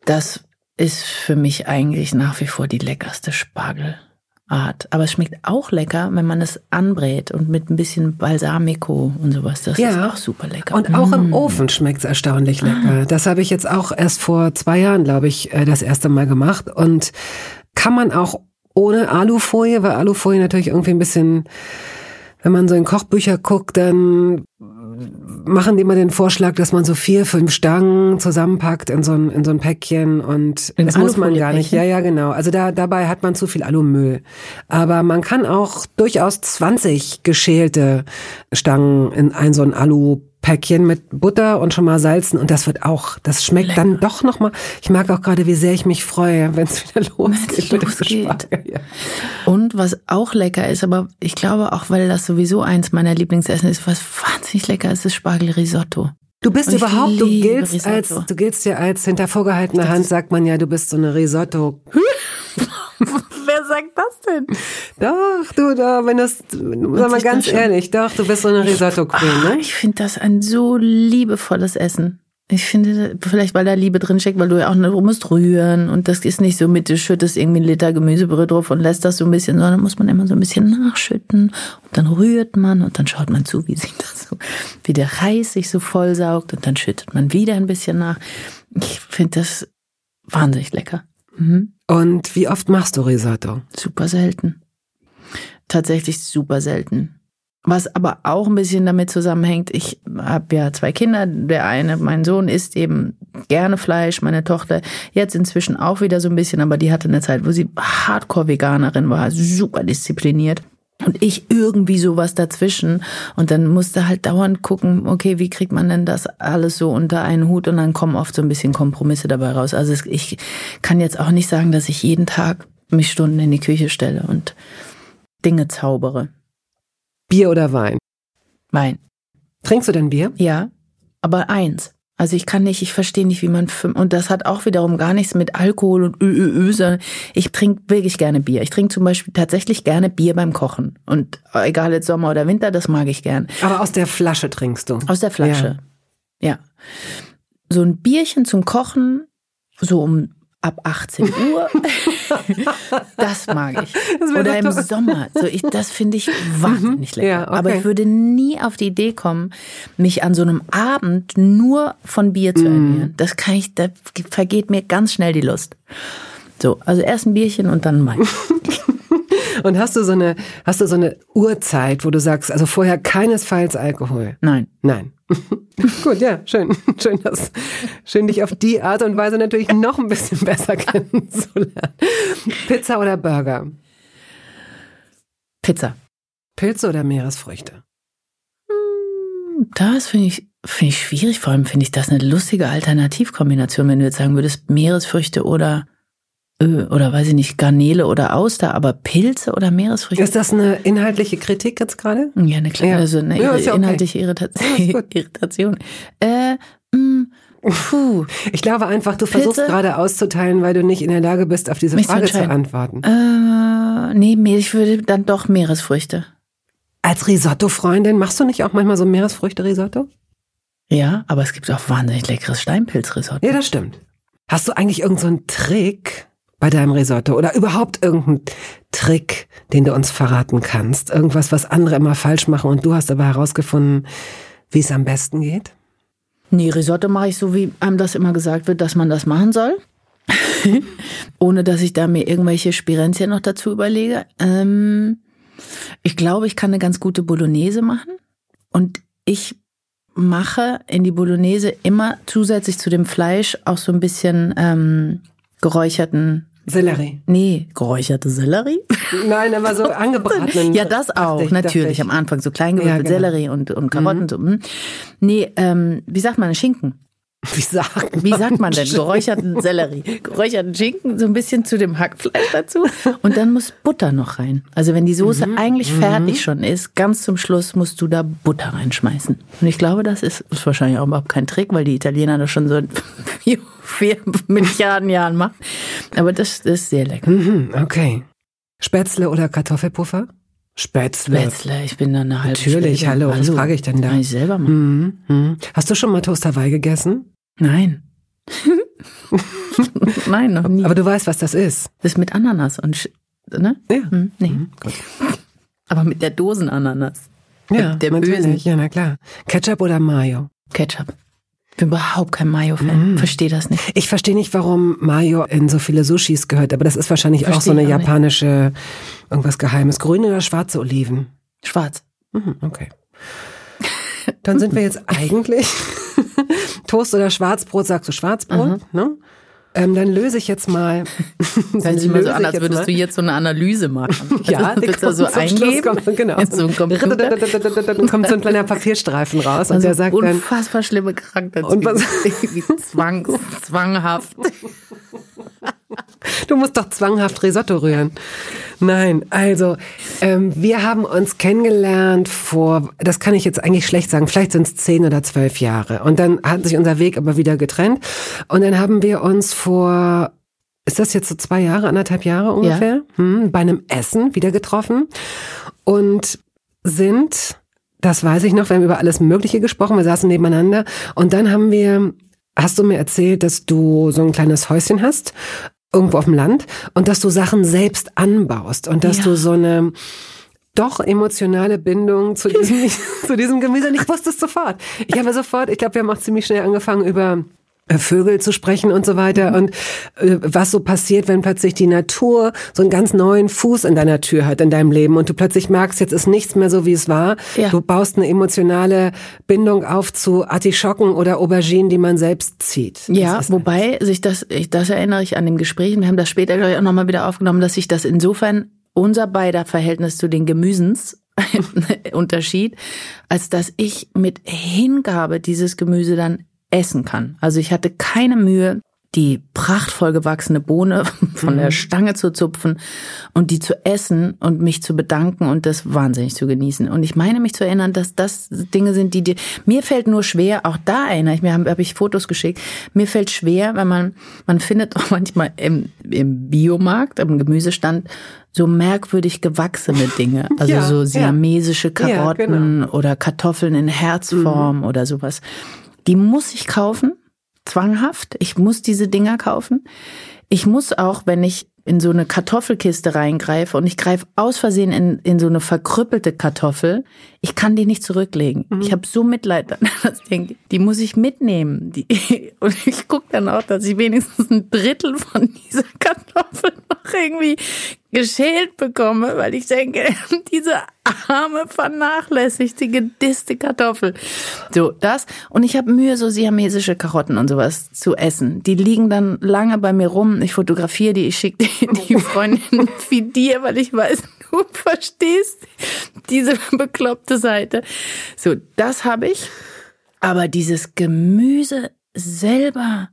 Das ist für mich eigentlich nach wie vor die leckerste Spargelart. Aber es schmeckt auch lecker, wenn man es anbrät und mit ein bisschen Balsamico und sowas. Das Ja. ist auch super lecker. Und auch im Mm. Ofen schmeckt's erstaunlich lecker. Das habe ich jetzt auch erst vor zwei Jahren, glaube ich, äh, das erste Mal gemacht. Und kann man auch ohne Alufolie, weil Alufolie natürlich irgendwie ein bisschen, wenn man so in Kochbücher guckt, dann machen die immer den Vorschlag, dass man so vier, fünf Stangen zusammenpackt in so ein, in so ein Päckchen und In das muss man gar nicht. Ja, ja, genau. Also da, dabei hat man zu viel Alumüll. Aber man kann auch durchaus 20 geschälte Stangen in ein so ein Alu-Päckchen mit Butter und schon mal salzen und das wird auch, das schmeckt dann doch nochmal. Ich mag auch gerade, wie sehr ich mich freue, wenn es wieder losgeht. mit losgeht. Spargel, Ja. Und was auch lecker ist, aber ich glaube auch, weil das sowieso eins meiner Lieblingsessen ist, was wahnsinnig lecker ist, ist Spargelrisotto. Du bist überhaupt, du giltst Risotto. als, du giltst ja als hinter vorgehaltener Hand, sagt man ja, du bist so eine Risotto. Sagt das denn? Doch, du, da, wenn das, sag mal ganz ehrlich, doch, du bist so eine Risotto-Queen, Ah, ne? Ich finde das ein so liebevolles Essen. Ich finde, vielleicht weil da Liebe drinsteckt, weil du ja auch du musst rühren und das ist nicht so mit, du schüttest irgendwie einen Liter Gemüsebrühe drauf und lässt das so ein bisschen, sondern muss man immer so ein bisschen nachschütten und dann rührt man und dann schaut man zu, wie sich das so, wie der Reis sich so vollsaugt und dann schüttet man wieder ein bisschen nach. Ich finde das wahnsinnig lecker. Mhm. Und wie oft machst du Risotto? Super selten. Tatsächlich super selten. Was aber auch ein bisschen damit zusammenhängt, ich habe ja zwei Kinder. Der eine, mein Sohn, isst eben gerne Fleisch, meine Tochter jetzt inzwischen auch wieder so ein bisschen, aber die hatte eine Zeit, wo sie Hardcore-Veganerin war, super diszipliniert. Und ich irgendwie sowas dazwischen. Und dann musste halt dauernd gucken, okay, wie kriegt man denn das alles so unter einen Hut? Und dann kommen oft so ein bisschen Kompromisse dabei raus. Also ich kann jetzt auch nicht sagen, dass ich jeden Tag mich Stunden in die Küche stelle und Dinge zaubere. Bier oder Wein? Wein. Trinkst du denn Bier? Ja, aber eins. Also ich kann nicht, ich verstehe nicht, wie man fünf, und das hat auch wiederum gar nichts mit Alkohol und Ö, Ö, Ö, sondern ich trinke wirklich gerne Bier. Ich trinke zum Beispiel tatsächlich gerne Bier beim Kochen. Und egal jetzt Sommer oder Winter, das mag ich gern. Aber aus der Flasche trinkst du. Aus der Flasche. Ja. So ein Bierchen zum Kochen, so um ab 18 Uhr, das mag ich. Das Oder im toll. Sommer. So ich, das finde ich wahnsinnig lecker. Ja, okay. Aber ich würde nie auf die Idee kommen, mich an so einem Abend nur von Bier Mhm. zu ernähren. Das kann ich, da vergeht mir ganz schnell die Lust. So, also erst ein Bierchen und dann Wein. Und hast du so eine, hast du so eine Uhrzeit, wo du sagst, also vorher keinesfalls Alkohol? Nein. Nein. Gut, ja, schön. Schön, dass, schön, dich auf die Art und Weise natürlich noch ein bisschen besser kennenzulernen. Pizza oder Burger? Pizza. Pilze oder Meeresfrüchte? Das finde ich, finde ich schwierig. Vor allem finde ich das eine lustige Alternativkombination, wenn du jetzt sagen würdest, Meeresfrüchte oder, oder weiß ich nicht, Garnele oder Auster, aber Pilze oder Meeresfrüchte? Ist das eine inhaltliche Kritik jetzt gerade? ja, eine kleine, Ja. also eine Ja, ja okay. inhaltliche Irritation. Ist gut. Irritation. Äh, mh, puh. Ich glaube einfach, du versuchst Pilze? gerade auszuteilen, weil du nicht in der Lage bist, auf diese Mich zu Frage zu entscheiden. antworten. Äh, nee, ich würde dann doch Meeresfrüchte. Als Risotto-Freundin machst du nicht auch manchmal so Meeresfrüchte-Risotto? Ja, aber es gibt auch wahnsinnig leckeres Steinpilzrisotto. Ja, das stimmt. Hast du eigentlich irgendeinen so einen Trick bei deinem Risotto oder überhaupt irgendeinen Trick, den du uns verraten kannst? Irgendwas, was andere immer falsch machen und du hast aber herausgefunden, wie es am besten geht? Nee, Risotto mache ich so, wie einem das immer gesagt wird, dass man das machen soll. Ohne dass ich da mir irgendwelche Spirenzien noch dazu überlege. Ähm, ich glaube, ich kann eine ganz gute Bolognese machen. Und ich mache in die Bolognese immer zusätzlich zu dem Fleisch auch so ein bisschen ähm, geräucherten, Sellerie. nee, geräucherte Sellerie. Nein, aber so angebratenen. Ja, das auch, ich, natürlich. ich. Am Anfang so klein gewürfelt, Ja, genau. Sellerie und, und Karotten. So, hm. Nee, ähm, wie sagt man, Schinken? Wie sagt Wie sagt man denn? Geräucherten Sellerie. Geräucherten Schinken, so ein bisschen zu dem Hackfleisch dazu. Und dann muss Butter noch rein. Also wenn die Soße Mhm, eigentlich fertig schon ist, ganz zum Schluss musst du da Butter reinschmeißen. Und ich glaube, das ist, ist wahrscheinlich auch überhaupt kein Trick, weil die Italiener das schon seit vier, vier Milliarden Jahren machen. Aber das, das ist sehr lecker. Mhm, okay. Spätzle oder Kartoffelpuffer? Spätzle. Spätzle, ich bin da eine halbe Natürlich, Schwäbin. hallo, was frage ich denn da? Kann ich selber machen. Mhm, mhm. Hast du schon mal Toast Hawaii gegessen? Nein. Nein, noch nie. Aber du weißt, was das ist. das ist mit Ananas und, Sch- ne? Ja. Hm, nee. Gut. Aber mit der Dosenananas. Ja, der natürlich. Ja, na klar. Ketchup oder Mayo? Ketchup. Bin überhaupt kein Mayo-Fan. Verstehe das nicht. Ich verstehe nicht, warum Mayo in so viele Sushis gehört, aber das ist wahrscheinlich auch so Verstehe eine ich auch nicht. japanische, irgendwas Geheimes. Grüne oder schwarze Oliven? Schwarz. Mhm, okay. dann sind wir jetzt eigentlich Toast oder Schwarzbrot, sagst du Schwarzbrot, ne? Ähm, dann löse ich jetzt mal. Dann sieht man so an, als würdest mal. du jetzt so eine Analyse machen. ja, also, wird da so eingeben. Kommt, genau. Jetzt so ein Computer. kommt so ein kleiner Papierstreifen raus also und der sagt unfassbar dann. Unfassbar schlimme Krankheiten. Und was? Wie zwang, zwanghaft. Du musst doch zwanghaft Risotto rühren. Nein, also ähm, wir haben uns kennengelernt vor, das kann ich jetzt eigentlich schlecht sagen, vielleicht sind es zehn oder zwölf Jahre. Und dann hat sich unser Weg aber wieder getrennt. Und dann haben wir uns vor, ist das jetzt so zwei Jahre, anderthalb Jahre ungefähr, ja. hm, bei einem Essen wieder getroffen und sind, das weiß ich noch, wir haben über alles Mögliche gesprochen, wir saßen nebeneinander und dann haben wir hast du mir erzählt, dass du so ein kleines Häuschen hast irgendwo auf dem Land und dass du Sachen selbst anbaust und dass ja. du so eine doch emotionale Bindung zu diesem, zu diesem Gemüse. Und ich wusste es sofort. Ich habe sofort, ich glaube, wir haben auch ziemlich schnell angefangen über Vögel zu sprechen und so weiter und äh, was so passiert, wenn plötzlich die Natur so einen ganz neuen Fuß in deiner Tür hat in deinem Leben und du plötzlich merkst, jetzt ist nichts mehr so, wie es war. Ja. Du baust eine emotionale Bindung auf zu Artischocken oder Auberginen, die man selbst zieht. Ja, wobei sich das, ich, das erinnere ich an dem Gespräch, wir haben das später glaube ich auch nochmal wieder aufgenommen, dass sich das insofern unser beider Verhältnis zu den Gemüsens Unterschied, als dass ich mit Hingabe dieses Gemüse dann essen kann. Also ich hatte keine Mühe, die prachtvoll gewachsene Bohne von der mhm. Stange zu zupfen und die zu essen und mich zu bedanken und das wahnsinnig zu genießen. Und ich meine mich zu erinnern, dass das Dinge sind, die dir, mir fällt nur schwer, auch da erinnere ich mir, habe hab ich Fotos geschickt, mir fällt schwer, wenn man, man findet auch manchmal im, im Biomarkt, im Gemüsestand, so merkwürdig gewachsene Dinge. Also ja, so siamesische Karotten ja, genau. oder Kartoffeln in Herzform mhm. oder sowas. Die muss ich kaufen, zwanghaft. Ich muss diese Dinger kaufen. Ich muss auch, wenn ich in so eine Kartoffelkiste reingreife und ich greife aus Versehen in, in so eine verkrüppelte Kartoffel, ich kann die nicht zurücklegen. Mhm. Ich habe so Mitleid an das Ding. Die muss ich mitnehmen. Die, und ich gucke dann auch, dass ich wenigstens ein Drittel von dieser Kartoffel noch irgendwie geschält bekomme, weil ich denke, diese arme, vernachlässigte, gedisste Kartoffel. So, das. Und ich habe Mühe, so siamesische Karotten und sowas zu essen. Die liegen dann lange bei mir rum. Ich fotografiere die, ich schicke die, die Freundin wie dir, weil ich weiß, du verstehst diese bekloppte Seite. So, das habe ich. Aber dieses Gemüse selber,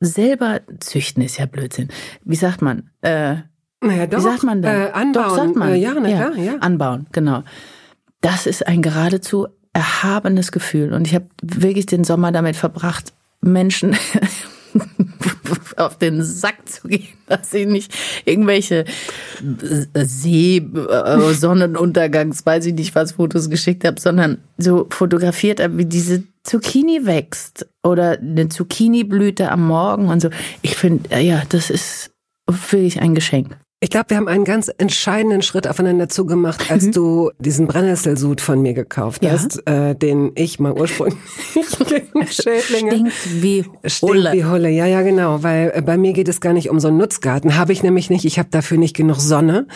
selber züchten ist ja Blödsinn. Wie sagt man? Äh, naja, doch. Wie sagt man denn? Äh, anbauen. Doch, sagt man. Äh, ja, na ja, klar, ja. Anbauen, genau. Das ist ein geradezu erhabenes Gefühl. Und ich habe wirklich den Sommer damit verbracht, Menschen auf den Sack zu gehen, dass sie nicht irgendwelche See, äh, Sonnenuntergangs, weiß ich nicht was, Fotos geschickt habe, sondern so fotografiert habe, wie diese Zucchini wächst oder eine Zucchini-Blüte am Morgen und so. Ich finde, ja, das ist wirklich ein Geschenk. Ich glaube, wir haben einen ganz entscheidenden Schritt aufeinander zugemacht, als mhm. du diesen Brennesselsud von mir gekauft ja. hast, äh, den ich mal ursprünglich Schädlinge. Stinkt wie Hulle. Stinkt wie Hulle, ja, ja, genau. Weil äh, bei mir geht es gar nicht um so einen Nutzgarten. Habe ich nämlich nicht. Ich habe dafür nicht genug Sonne.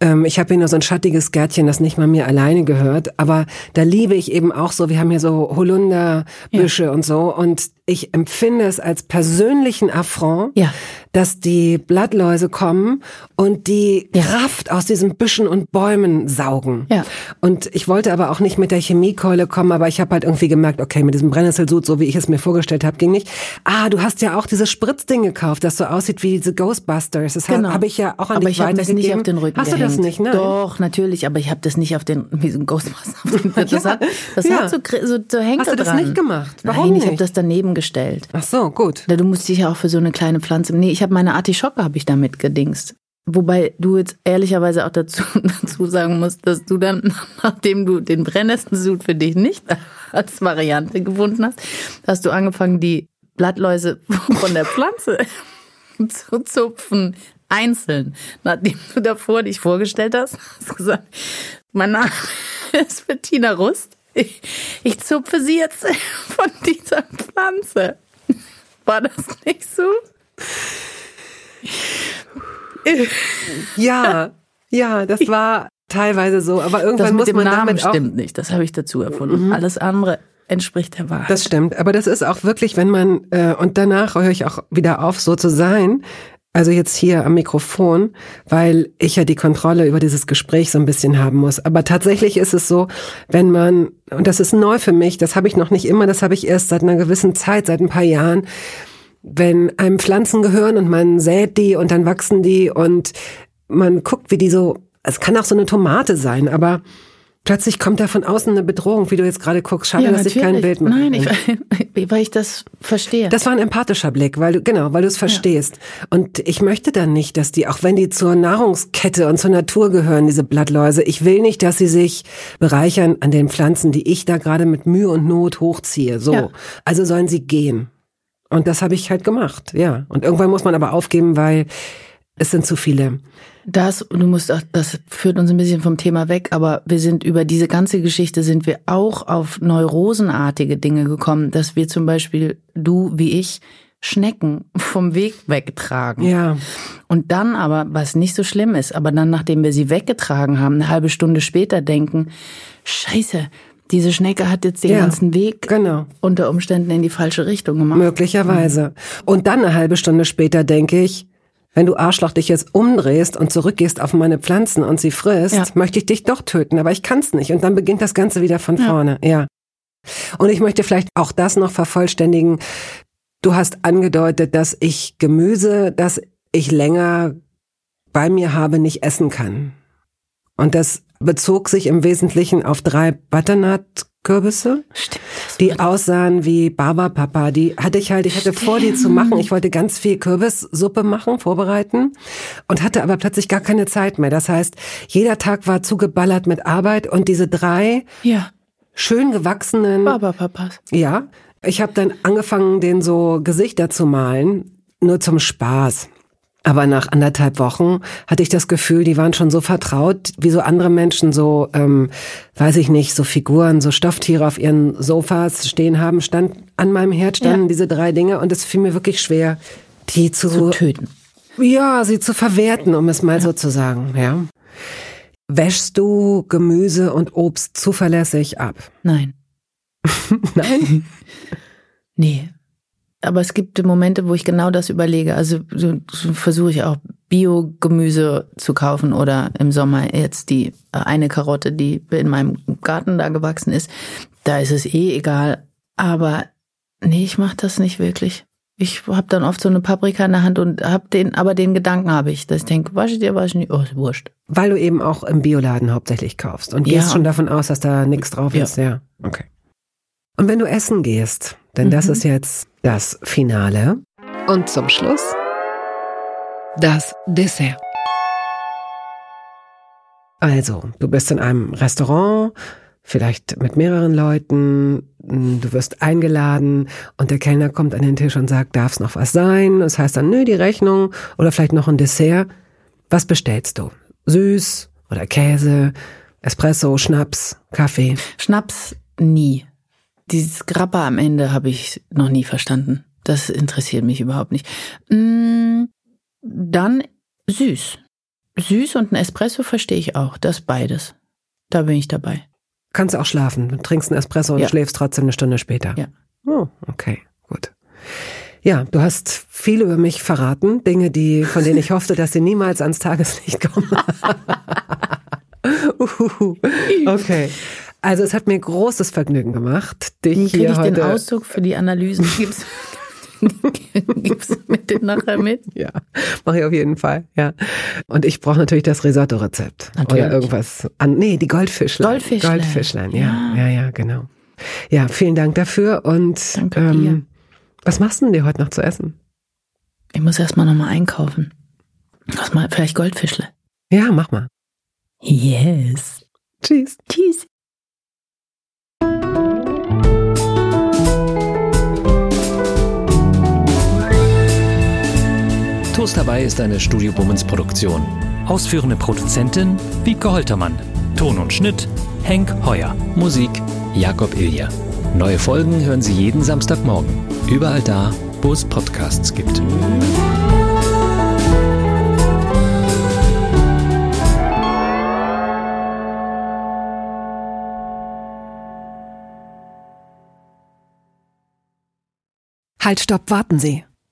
Ähm, ich habe hier nur so ein schattiges Gärtchen, das nicht mal mir alleine gehört. Aber da liebe ich eben auch so, wir haben hier so Holunderbüsche ja. und so. Und ich empfinde es als persönlichen Affront, ja. dass die Blattläuse kommen und die ja. Kraft aus diesen Büschen und Bäumen saugen. Ja. Und ich wollte aber auch nicht mit der Chemiekeule kommen, aber ich habe halt irgendwie gemerkt, okay, mit diesem Brennnesselsud, so wie ich es mir vorgestellt habe, ging nicht. Ah, du hast ja auch dieses Spritzding gekauft, das so aussieht wie diese Ghostbusters. Das genau. habe ich ja auch an aber dich ich weitergegeben. Das nicht auf den Rücken hast du das nicht, ne? Doch, natürlich, aber ich habe das nicht auf den, wie so ein Ghostbusters. Das hat, das hat so, so, so hängt Hast du das dran. nicht gemacht? Warum Nein, ich habe das daneben gestellt. Ach so, gut. Du musst dich ja auch für so eine kleine Pflanze. Nee, ich habe meine Artischocke habe ich damit gedingst. Wobei du jetzt ehrlicherweise auch dazu, dazu sagen musst, dass du dann, nachdem du den Brennnesselsud für dich nicht als Variante gefunden hast, hast du angefangen, die Blattläuse von der Pflanze zu zupfen, einzeln. Nachdem du davor dich vorgestellt hast, hast du gesagt, mein Name ist Bettina Rust. Ich, ich zupfe sie jetzt von dieser Pflanze. War das nicht so? Ja, ja, das war teilweise so, aber irgendwann das mit muss dem man Namen damit stimmt nicht. Das habe ich dazu erfunden. Mhm. Alles andere entspricht der Wahrheit. Das stimmt, aber das ist auch wirklich, wenn man, äh, und danach höre ich auch wieder auf, so zu sein, also jetzt hier am Mikrofon, weil ich ja die Kontrolle über dieses Gespräch so ein bisschen haben muss. Aber tatsächlich ist es so, wenn man, und das ist neu für mich, das habe ich noch nicht immer, das habe ich erst seit einer gewissen Zeit, seit ein paar Jahren, wenn einem Pflanzen gehören und man sät die und dann wachsen die und man guckt, wie die so, es kann auch so eine Tomate sein, aber Plötzlich kommt da von außen eine Bedrohung, wie du jetzt gerade guckst. Schade, ja, dass ich kein Bild mache. Nein, ich, weil ich das verstehe. Das war ein empathischer Blick, weil du, genau, weil du es verstehst. Ja. Und ich möchte dann nicht, dass die, auch wenn die zur Nahrungskette und zur Natur gehören, diese Blattläuse, ich will nicht, dass sie sich bereichern an den Pflanzen, die ich da gerade mit Mühe und Not hochziehe. So. Ja. Also sollen sie gehen. Und das habe ich halt gemacht, ja. Und irgendwann muss man aber aufgeben, weil es sind zu viele. Das, du musst auch, das führt uns ein bisschen vom Thema weg, aber wir sind über diese ganze Geschichte sind wir auch auf neurosenartige Dinge gekommen, dass wir zum Beispiel, du wie ich, Schnecken vom Weg wegtragen. Ja. Und dann aber, was nicht so schlimm ist, aber dann, nachdem wir sie weggetragen haben, eine halbe Stunde später denken, scheiße, diese Schnecke hat jetzt den ja, ganzen Weg genau. unter Umständen in die falsche Richtung gemacht. Möglicherweise. Und dann eine halbe Stunde später denke ich, wenn du Arschloch dich jetzt umdrehst und zurückgehst auf meine Pflanzen und sie frisst, ja. möchte ich dich doch töten, aber ich kann's nicht. Und dann beginnt das Ganze wieder von ja. vorne. Ja. Und ich möchte vielleicht auch das noch vervollständigen. Du hast angedeutet, dass ich Gemüse, das ich länger bei mir habe, nicht essen kann. Und das bezog sich im Wesentlichen auf drei Butternut Kürbisse, Stimmt, die aussahen wie Barberpapa. Die hatte ich halt, ich hatte Stimmt. vor, die zu machen. Ich wollte ganz viel Kürbissuppe machen, vorbereiten und hatte aber plötzlich gar keine Zeit mehr. Das heißt, jeder Tag war zugeballert mit Arbeit und diese drei ja. schön gewachsenen Barberpapas. Ja, ich habe dann angefangen, den so Gesichter zu malen, nur zum Spaß. Aber nach anderthalb Wochen hatte ich das Gefühl, die waren schon so vertraut, wie so andere Menschen so, ähm, weiß ich nicht, so Figuren, so Stofftiere auf ihren Sofas stehen haben. Stand an meinem Herd standen ja. diese drei Dinge und es fiel mir wirklich schwer, die zu, zu töten. Ja, sie zu verwerten, um es mal ja. so zu sagen. Ja. Wäschst du Gemüse und Obst zuverlässig ab? Nein. Nein? nee, aber es gibt Momente, wo ich genau das überlege. Also so, so versuche ich auch Bio-Gemüse zu kaufen oder im Sommer jetzt die äh, eine Karotte, die in meinem Garten da gewachsen ist. Da ist es eh egal. Aber nee, ich mache das nicht wirklich. Ich habe dann oft so eine Paprika in der Hand und habe den, aber den Gedanken habe ich, dass ich denke, wasche dir, wasche nicht, oh, ist wurscht. Weil du eben auch im Bioladen hauptsächlich kaufst und gehst ja. schon davon aus, dass da nichts drauf ja. ist, ja. Okay. Und wenn du essen gehst, denn mhm. das ist jetzt das Finale. Und zum Schluss das Dessert. Also, du bist in einem Restaurant, vielleicht mit mehreren Leuten, du wirst eingeladen und der Kellner kommt an den Tisch und sagt, darf es noch was sein? Das heißt dann, nö, die Rechnung oder vielleicht noch ein Dessert. Was bestellst du? Süß oder Käse, Espresso, Schnaps, Kaffee? Schnaps nie. Dieses Grappa am Ende habe ich noch nie verstanden. Das interessiert mich überhaupt nicht. Mm, dann süß. Süß und ein Espresso verstehe ich auch. Das beides. Da bin ich dabei. Kannst du auch schlafen. Du trinkst einen Espresso und ja. schläfst trotzdem eine Stunde später. Ja. Oh, okay, gut. Ja, du hast viel über mich verraten. Dinge, die, von denen ich hoffte, dass sie niemals ans Tageslicht kommen. okay. Also es hat mir großes Vergnügen gemacht, dich Krieg hier ich heute... den Auszug für die Analysen? Gibt's, gibt's mit den nachher mit? Ja, mache ich auf jeden Fall, ja. Und ich brauche natürlich das Risotto-Rezept. Oder irgendwas an... Nee, die Goldfischlein. Goldfischlein. Goldfischlein, ja. Ja, ja, ja genau. Ja, vielen Dank dafür und... Danke ähm, dir. Was machst du denn dir heute noch zu essen? Ich muss erstmal nochmal einkaufen. Was mal, vielleicht Goldfischle. Ja, mach mal. Yes. Tschüss. Tschüss. Toast dabei ist eine Studio Bummens Produktion. Ausführende Produzentin Wiebke Holtermann. Ton und Schnitt Henk Heuer. Musik Jakob Ilja. Neue Folgen hören Sie jeden Samstagmorgen. Überall da, wo es Podcasts gibt. Halt, stopp, warten Sie.